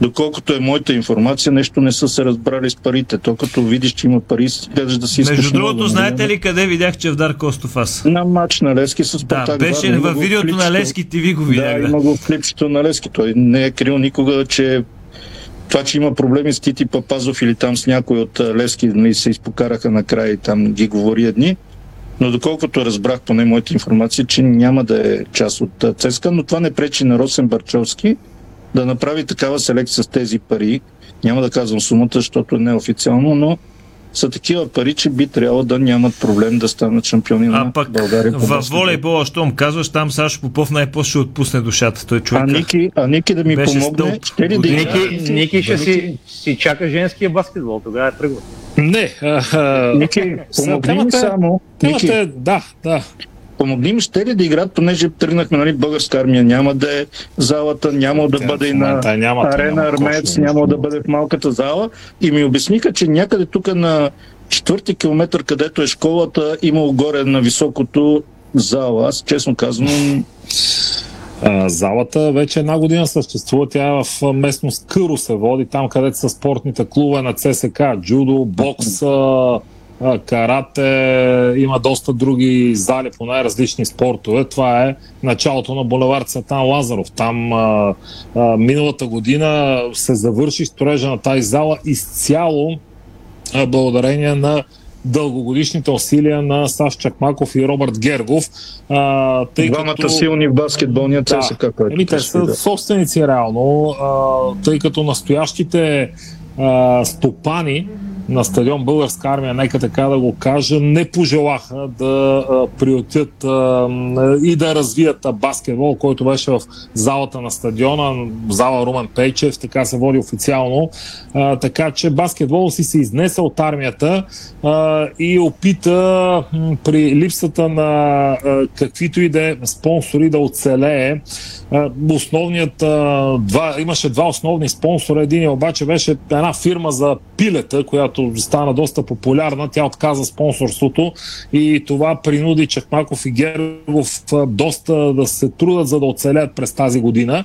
Доколкото е моята информация, нещо не са се разбрали с парите. То като видиш, че има пари, кажеш да си искаш Между много, другото, нали? знаете ли къде видях Чевдар Костов аз? На матч на Лески с Да, Спартак. беше Варна. Има във видеото на. Лески ТВ го видях. Да, Да, има го в клипчето на Лески. Той не е крил никога, че това, че има проблеми с Тити Папазов или там с някой от а, Левски, нали, се изпокараха накрая и там ги говори едни. Но доколкото разбрах поне моята информация, че няма да е част от ЦСКА, но това не пречи на Росен Барчовски да направи такава селекция с тези пари. Няма да казвам сумата, защото е неофициално, но са такива пари, че би трябвало да нямат проблем да станат шампиони на А пък България. баскетбол. волейбола, щом казваш, там Сашо Попов най-после ще отпусне душата. Той човек. А Ники, а Ники да ми Беше помогне, стълб ще ли да? Ники, Ники ще си, си чака женския баскетбол, тогава е тръгва. Не. А, а, Ники, помогни темата е- само. Темата Ники, е, да, да. Помогни ми, ще ли да играят, понеже тръгнахме, нали, българска армия няма да е залата, няма да бъде и на няма, арена няма Армеец, няма да бъде в малката зала. И ми обясниха, че някъде тук на четвърти километър, където е школата, имало горе на високото зала. Аз честно казвам, А, залата вече една година съществува. Тя е в местност Къро се води, там където са спортните клубове на ЦСК, джудо, бокс, а, карате, има доста други зали по най-различни спортове. Това е началото на булевард Сатан Лазаров. Там а, а, миналата година се завърши строежа на тази зала изцяло а, благодарение на дългогодишните усилия на Саш Чакмаков и Робърт Гергов. А, тъй двамата като... силни в баскетболния Да. ЦСК, който Еми, те са да- собственици реално, а, тъй като настоящите а, стопани на стадион Българска армия, нека така да го кажа, не пожелаха да приютят и да развият баскетбол, който беше в залата на стадиона, зала Румен Пейчев, така се води официално. Така че баскетбол си се изнесе от армията и опита при липсата на каквито и да е спонсори да оцелее. Основният, два, имаше два основни спонсора. Един обаче беше една фирма за пилета, която стана доста популярна. Тя отказа спонсорството и това принуди Чакмаков и Гергов доста да се трудат, за да оцелят през тази година.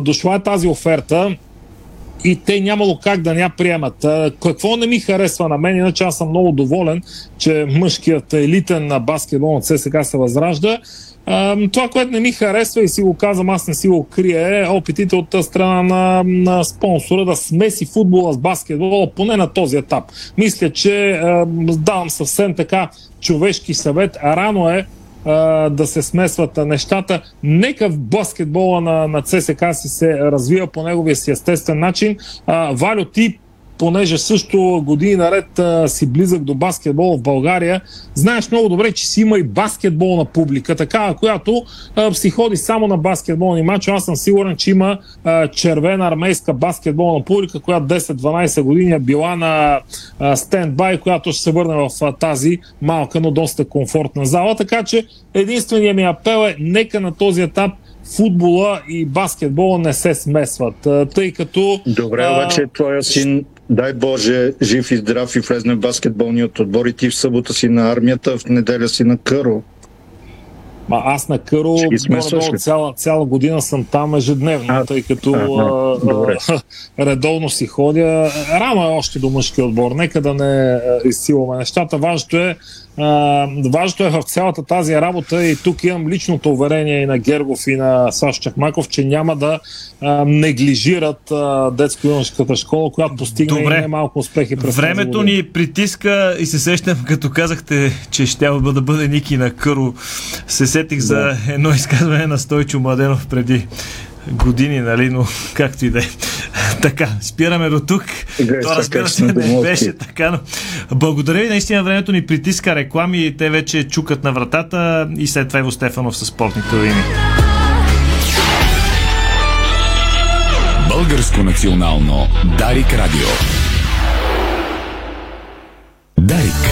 Дошла е тази оферта и те нямало как да ня приемат. Какво не ми харесва на мен, иначе аз съм много доволен, че мъжкият елитен на баскетбол от ССК се възражда. Това, което не ми харесва и си го казвам, аз не си го крия, е опитите от страна на, на спонсора да смеси футбола с баскетбола, поне на този етап. Мисля, че давам съвсем така човешки съвет. Рано е да се смесват нещата. Нека в баскетбола на, на ЦСК си се развива по неговия си естествен начин. А, Валю, ти понеже също години наред а, си близък до баскетбол в България, знаеш много добре, че си има и баскетболна публика, такава, която а, си ходи само на баскетболни матчи. Аз съм сигурен, че има а, червена армейска баскетболна публика, която 10-12 години е била на а, стендбай, която ще се върне в а, тази малка, но доста комфортна зала. Така че единственият ми апел е нека на този етап футбола и баскетбола не се смесват, тъй като... Добре, обаче твоя син, дай Боже, жив и здрав и влезне в баскетболният отбор и ти в събота си на армията, в неделя си на Къро. Ма аз на Къро горе-долу цяла, цяла година съм там ежедневно, А, тъй като а, а, редовно си ходя. Рано е още до мъжки отбор. Нека да не а, изсилваме нещата. Важното е, а, важното е в цялата тази работа и тук имам личното уверение и на Гергов и на Саш Чакмаков, че няма да а, неглижират а, детско-юношеската школа, която постигна Добре. и немалко успехи през Времето ни притиска и се сещам, като казахте, че ще да бъде Ники на Къро. Се сетих за едно изказване на Стойчо Младенов преди години, нали, но както и да е. Така, спираме до тук. Сега То разбира се не беше така, но благодаря ви. Наистина времето ни притиска реклами, те вече чукат на вратата и след това Иво Стефанов със спортните новини. Българско национално Дарик Радио. Дарик.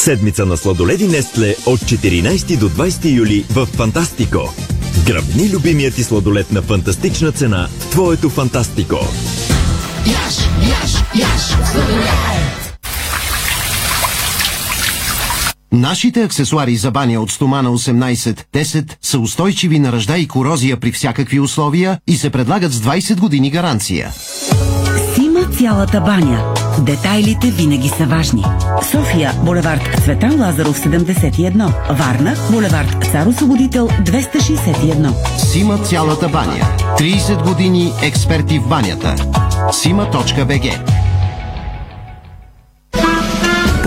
Седмица на сладоледи Нестле от 14 до 20 юли в Фантастико. Гръбни любимият ти сладолед на фантастична цена в твоето Фантастико. Яш, яш, яш, Нашите аксесуари за баня от стомана 18-10 са устойчиви на ръжда и корозия при всякакви условия и се предлагат с 20 години гаранция. Цялата баня. Детайлите винаги са важни. София, булевард Цветан Лазаров 71. Варна, булевард Цар Освободител 261. Сима цялата баня. 30 години експерти в банята. Сима.бг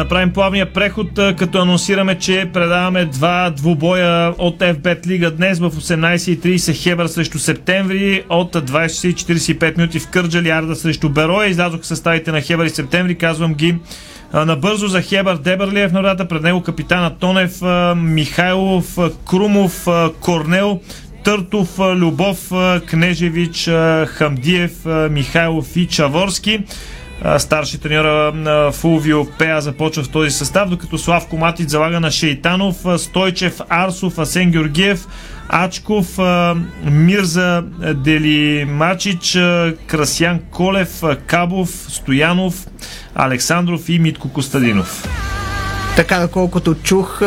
Направим плавния преход, като анонсираме, че предаваме два двубоя от FBET Лига днес в 18.30 Хебър срещу Септември, от 20.45 минути в Кърджали Арда срещу Бероя. Излязох съставите на Хебър и Септември, казвам ги набързо за Хебър Дебърлиев на врата, пред него капитана Тонев, Михайлов, Крумов, Корнел, Търтов, Любов, Кнежевич, Хамдиев, Михайлов и Чаворски. Старши треньора на Фулвио Пеа започва в този състав, докато Славко Матич залага на Шейтанов, Стойчев, Арсов, Асен Георгиев, Ачков, Мирза Делимачич, Красян Колев, Кабов, Стоянов, Александров и Митко Костадинов. Така, доколкото чух,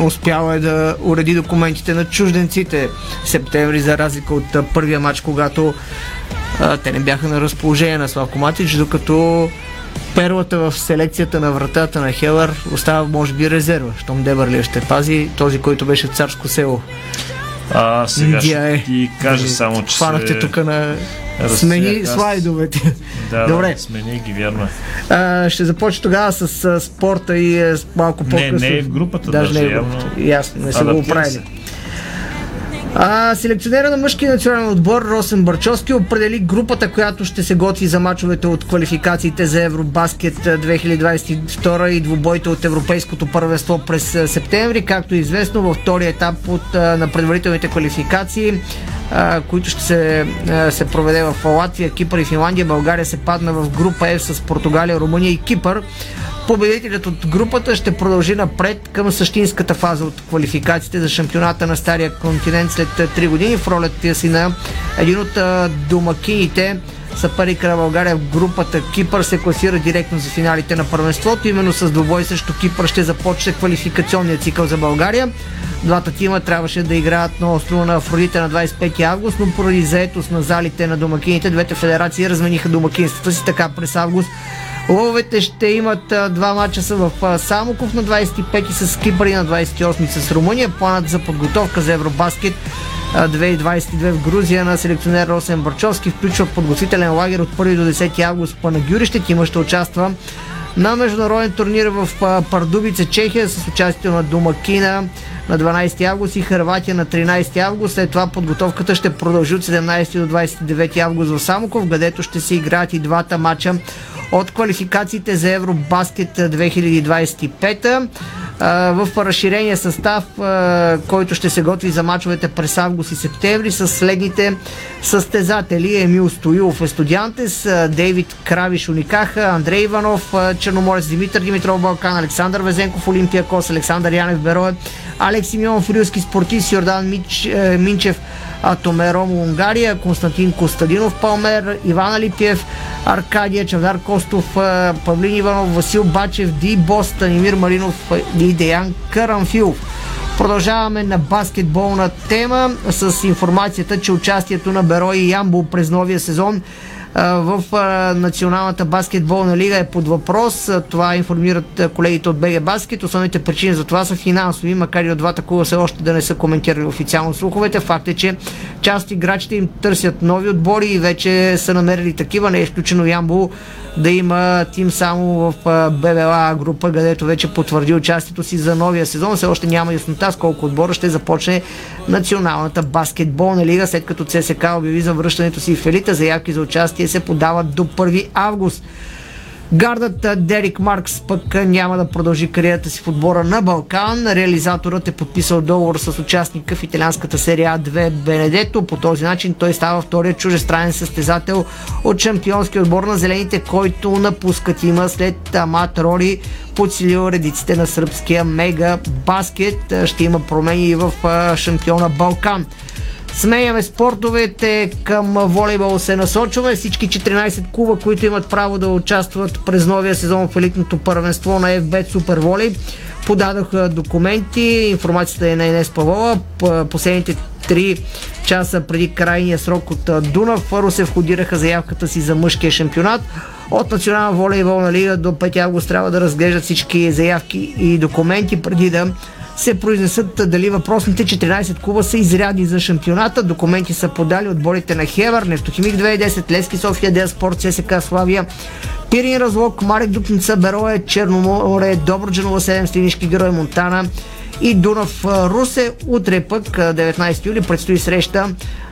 успяла е да уреди документите на чужденците в септември, за разлика от първия матч, когато а, те не бяха на разположение на Славко Матич, докато перлата в селекцията на вратата на Хелър остава, може би, резерва. Щом Дебърлиев ще пази този, който беше в царско село. А, сега Индия ще е. ти кажа само, че Хванахте се тук на... Смени аз. слайдовете. Да, Добре. да, смени ги, вярно е. А, ще започна тогава с а, спорта и а, с малко Не, по-късно. не е в групата, даже. даже, не е в явно. групата. Ясно, не са го оправили. А, селекционера на мъжки национален отбор Росен Барчовски определи групата, която ще се готви за мачовете от квалификациите за Евробаскет а, 2022 и двубойте от Европейското първенство през септември, както е известно във втория етап от, на предварителните квалификации, а, които ще се, а, се проведе в Латвия, Кипър и Финландия. България се падна в група F с Португалия, Румъния и Кипър. Победителят от групата ще продължи напред към същинската фаза от квалификациите за шампионата на Стария континент след 3 години в ролята си на един от а, домакините съперника на България в групата Кипър се класира директно за финалите на първенството. Именно с двобой срещу Кипър ще започне квалификационният цикъл за България. Двата тима трябваше да играят на острова на Афродита на 25 август, но поради заетост на залите на домакините, двете федерации размениха домакинствата си така през август Лъвовете ще имат два мача са в Самоков на 25 с Кипър и на 28 с Румъния. Планът за подготовка за Евробаскет а, 2022 в Грузия на селекционер Росен Барчовски включва подготвителен лагер от 1 до 10 август в Панагюрище. Тима ще участва на международен турнир в а, Пардубица, Чехия с участието на Домакина на 12 август и Харватия на 13 август. След това подготовката ще продължи от 17 до 29 август в Самоков, където ще се играят и двата матча от квалификациите за Евробаскет 2025 а, в разширения състав, който ще се готви за мачовете през август и септември с следните състезатели. Емил Стоилов е студиантес, а, Дейвид Кравиш Уникаха, Андрей Иванов, Черноморец Димитър Димитров Балкан, Александър Везенков Олимпиакос, Александър Янев Берое, Алекс Симеонов Рилски спортист, Йордан Мич, е, Минчев Атомером Унгария, Константин Костадинов Палмер, Иван Алипиев, Аркадия Чавдар Костов, Павлин Иванов, Васил Бачев, Ди Бос, Станимир Маринов и Деян Карамфилов. Продължаваме на баскетболна тема с информацията, че участието на Беро и Ямбо през новия сезон в Националната баскетболна лига е под въпрос. Това информират колегите от БГ Баскет. Основните причини за това са финансови, макар и от двата клуба все още да не са коментирали официално слуховете. Факт е, че част играчите им търсят нови отбори и вече са намерили такива. Не е изключено Ямбо да има тим само в ББЛА група, където вече потвърди участието си за новия сезон. Все още няма яснота с колко отбора ще започне Националната баскетболна лига, след като ЦСК обяви за връщането си в елита. Заявки за участие се подават до 1 август. Гардът Дерик Маркс пък няма да продължи кариерата си в отбора на Балкан. Реализаторът е подписал договор с участника в италианската серия А2 Бенедето. По този начин той става втория чужестранен състезател от шампионски отбор на зелените, който напуска тима след Амат Рори подсилил редиците на сръбския мега баскет. Ще има промени и в шампиона Балкан. Сменяме спортовете към волейбол се насочваме. Всички 14 клуба, които имат право да участват през новия сезон в елитното първенство на FBET Супер Волей, подадоха документи. Информацията е на Инес Павова. П- Последните 3 часа преди крайния срок от Дунав Русе входираха заявката си за мъжкия шампионат. От Национална волейболна лига до 5 август трябва да разглеждат всички заявки и документи преди да се произнесат дали въпросните 14 клуба са изрядни за шампионата. Документи са подали отборите на Хевър, Нефтохимик 2010, Лески София, Деаспорт, ССК Славия, Пирин Разлог, Марек Дупница, Берое, Черноморе, Добруджанова 7, Слинишки герой Монтана и Дунав Русе. Утре пък, а, 19 юли, предстои среща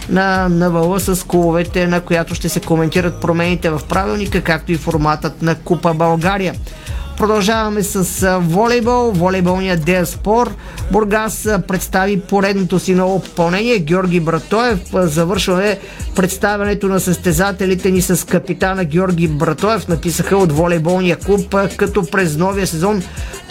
на НВЛ с клубовете, на която ще се коментират промените в правилника, както и форматът на Купа България. Продължаваме с волейбол. Волейболният Деаспор. Бургас представи поредното си ново попълнение. Георги Братоев. Завършваме представянето на състезателите ни с капитана Георги Братоев. Написаха от волейболния клуб, като през новия сезон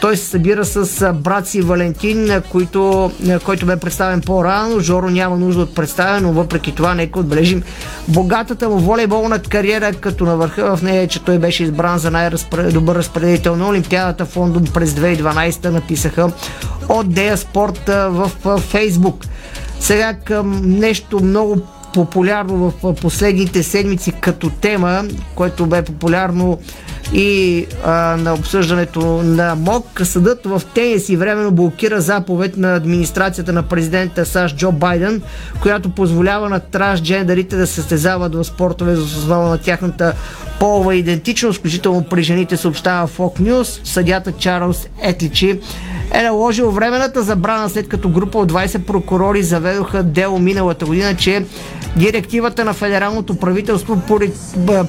той се събира с брат си Валентин, който, който бе представен по-рано. Жоро няма нужда от представяне, но въпреки това нека отбележим богатата му волейболна кариера, като на върха в нея, е, че той беше избран за най-добър разпределител на Олимпиадата в Лондон през 2012 написаха от Дея Спорт в Фейсбук. Сега към нещо много популярно в последните седмици като тема, което бе популярно и а, на обсъждането на МОК, съдът в Тенеси временно блокира заповед на администрацията на президента САЩ Джо Байден, която позволява на трансджендерите да се състезават в спортове за основа на тяхната полова идентичност, включително при жените съобщава Fox News. Съдята Чарлз Етличи е наложил временната забрана, след като група от 20 прокурори заведоха дело миналата година, че директивата на федералното правителство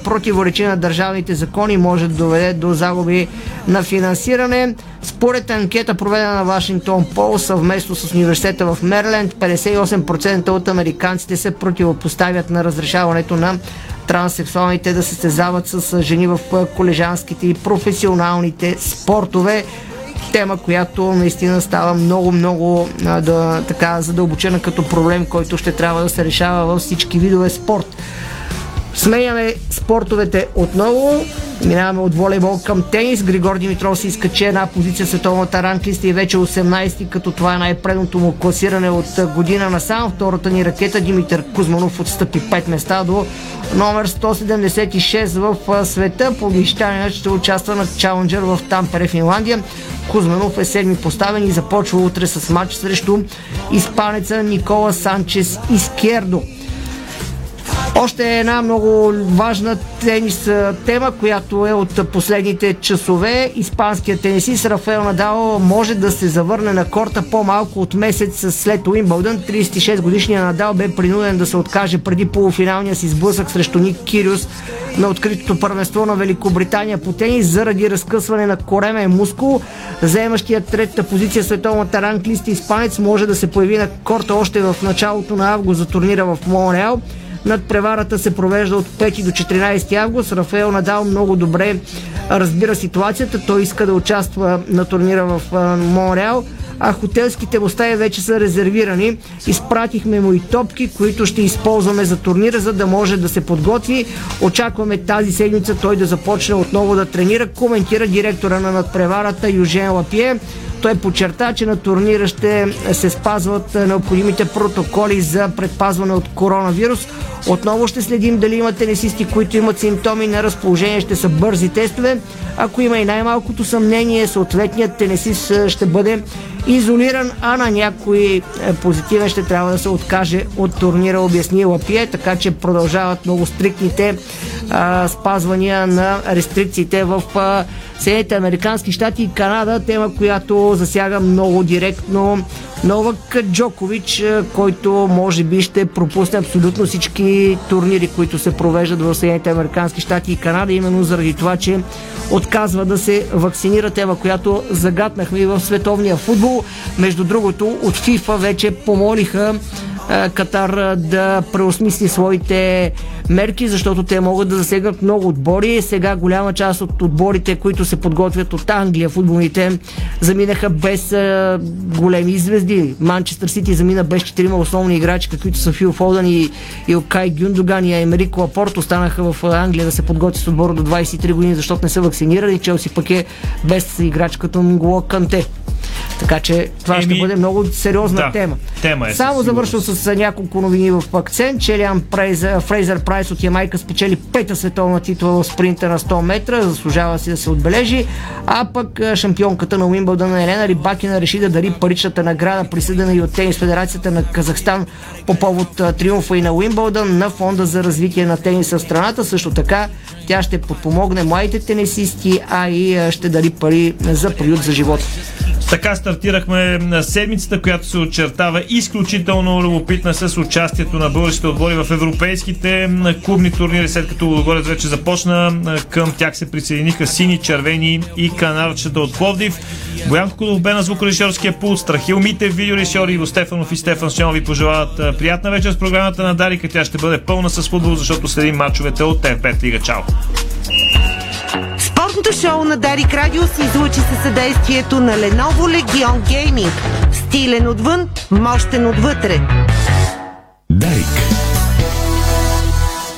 противоречи на държавните закони може да доведе до загуби на финансиране. Според анкета, проведена на Вашингтон Пол съвместно с университета в Мерленд, 58% от американците се противопоставят на разрешаването на транссексуалните да се състезават с жени в колежанските и професионалните спортове тема, която наистина става много-много да, така задълбочена като проблем, който ще трябва да се решава във всички видове спорт. Сменяме спортовете отново. Минаваме от волейбол към тенис. Григор Димитров се изкачи една позиция в световната ранглиста и вече 18 като това е най-предното му класиране от година насам. Втората ни ракета Димитър Кузманов отстъпи 5 места до номер 176 в света. По ще участва на Чаленджер в Тампере, Финландия. Кузманов е седми поставен и започва утре с матч срещу испанеца Никола Санчес Искердо. Още една много важна тенис тема, която е от последните часове. Испанският тенисист Рафаел Надал може да се завърне на корта по-малко от месец след Уимбълдън. 36 годишният Надал бе принуден да се откаже преди полуфиналния си сблъсък срещу Ник Кириус на откритото първенство на Великобритания по тенис заради разкъсване на коремен мускул. Заемащият третата позиция световната ранглиста испанец може да се появи на корта още в началото на август за турнира в Монреал. Над преварата се провежда от 5 до 14 август. Рафаел Надал много добре разбира ситуацията. Той иска да участва на турнира в Монреал а хотелските остави вече са резервирани. Изпратихме му и топки, които ще използваме за турнира, за да може да се подготви. Очакваме тази седмица той да започне отново да тренира, коментира директора на надпреварата Южен Лапие. Той подчерта, че на турнира ще се спазват необходимите протоколи за предпазване от коронавирус. Отново ще следим дали има тенисисти, които имат симптоми на разположение, ще са бързи тестове. Ако има и най-малкото съмнение, съответният тенисист ще бъде изолиран, а на някой е, позитивен ще трябва да се откаже от турнира, обясни Лапие, така че продължават много стриктните а, спазвания на рестрикциите в а, Съединените Американски щати и Канада, тема, която засяга много директно Новак Джокович, който може би ще пропусне абсолютно всички турнири, които се провеждат в Съединените Американски щати и Канада, именно заради това, че отказва да се вакцинира тема, която загатнахме и в световния футбол. Между другото, от ФИФА вече помолиха Катар да преосмисли своите мерки, защото те могат да засегнат много отбори. Сега голяма част от отборите, които се подготвят от Англия, футболните, заминаха без големи звезди. Манчестър Сити замина без четирима основни играчи, каквито са Фил Фолдън и Илкай Гюндоган и Емерико Лапорт. Останаха в Англия да се подготвят с отбора до 23 години, защото не са вакцинирани. Челси пък е без играч като Нголо Канте. Така че това Еми... ще бъде много сериозна да, тема. тема е Само завършвам с няколко новини в акцент. Челиан Фрейзър, Прайс от Ямайка спечели пета световна титла в спринта на 100 метра. Заслужава си да се отбележи. А пък шампионката на Уимбълдън Елена Рибакина реши да дари паричната награда, присъдена и от Тенис Федерацията на Казахстан по повод триумфа и на Уимбълдън на фонда за развитие на тениса в страната. Също така тя ще подпомогне младите тенисисти, а и ще дари пари за приют за живота. Така стартирахме седмицата, която се очертава изключително любопитна с участието на българските отбори в европейските клубни турнири, след като Лудогорец вече започна. Към тях се присъединиха сини, червени и канарчета от Пловдив. Боян Кудов на звукорежисьорския пулт, Страхил Митев, видеорежисьор Иво Стефанов и Стефан Сьон ви пожелават приятна вечер с програмата на Дарика. Тя ще бъде пълна с футбол, защото следим мачовете от F5 Лига. Чао! Спортното шоу на Дарик Радио се излучи със съдействието на Lenovo Legion Gaming. Стилен отвън, мощен отвътре. Dijk.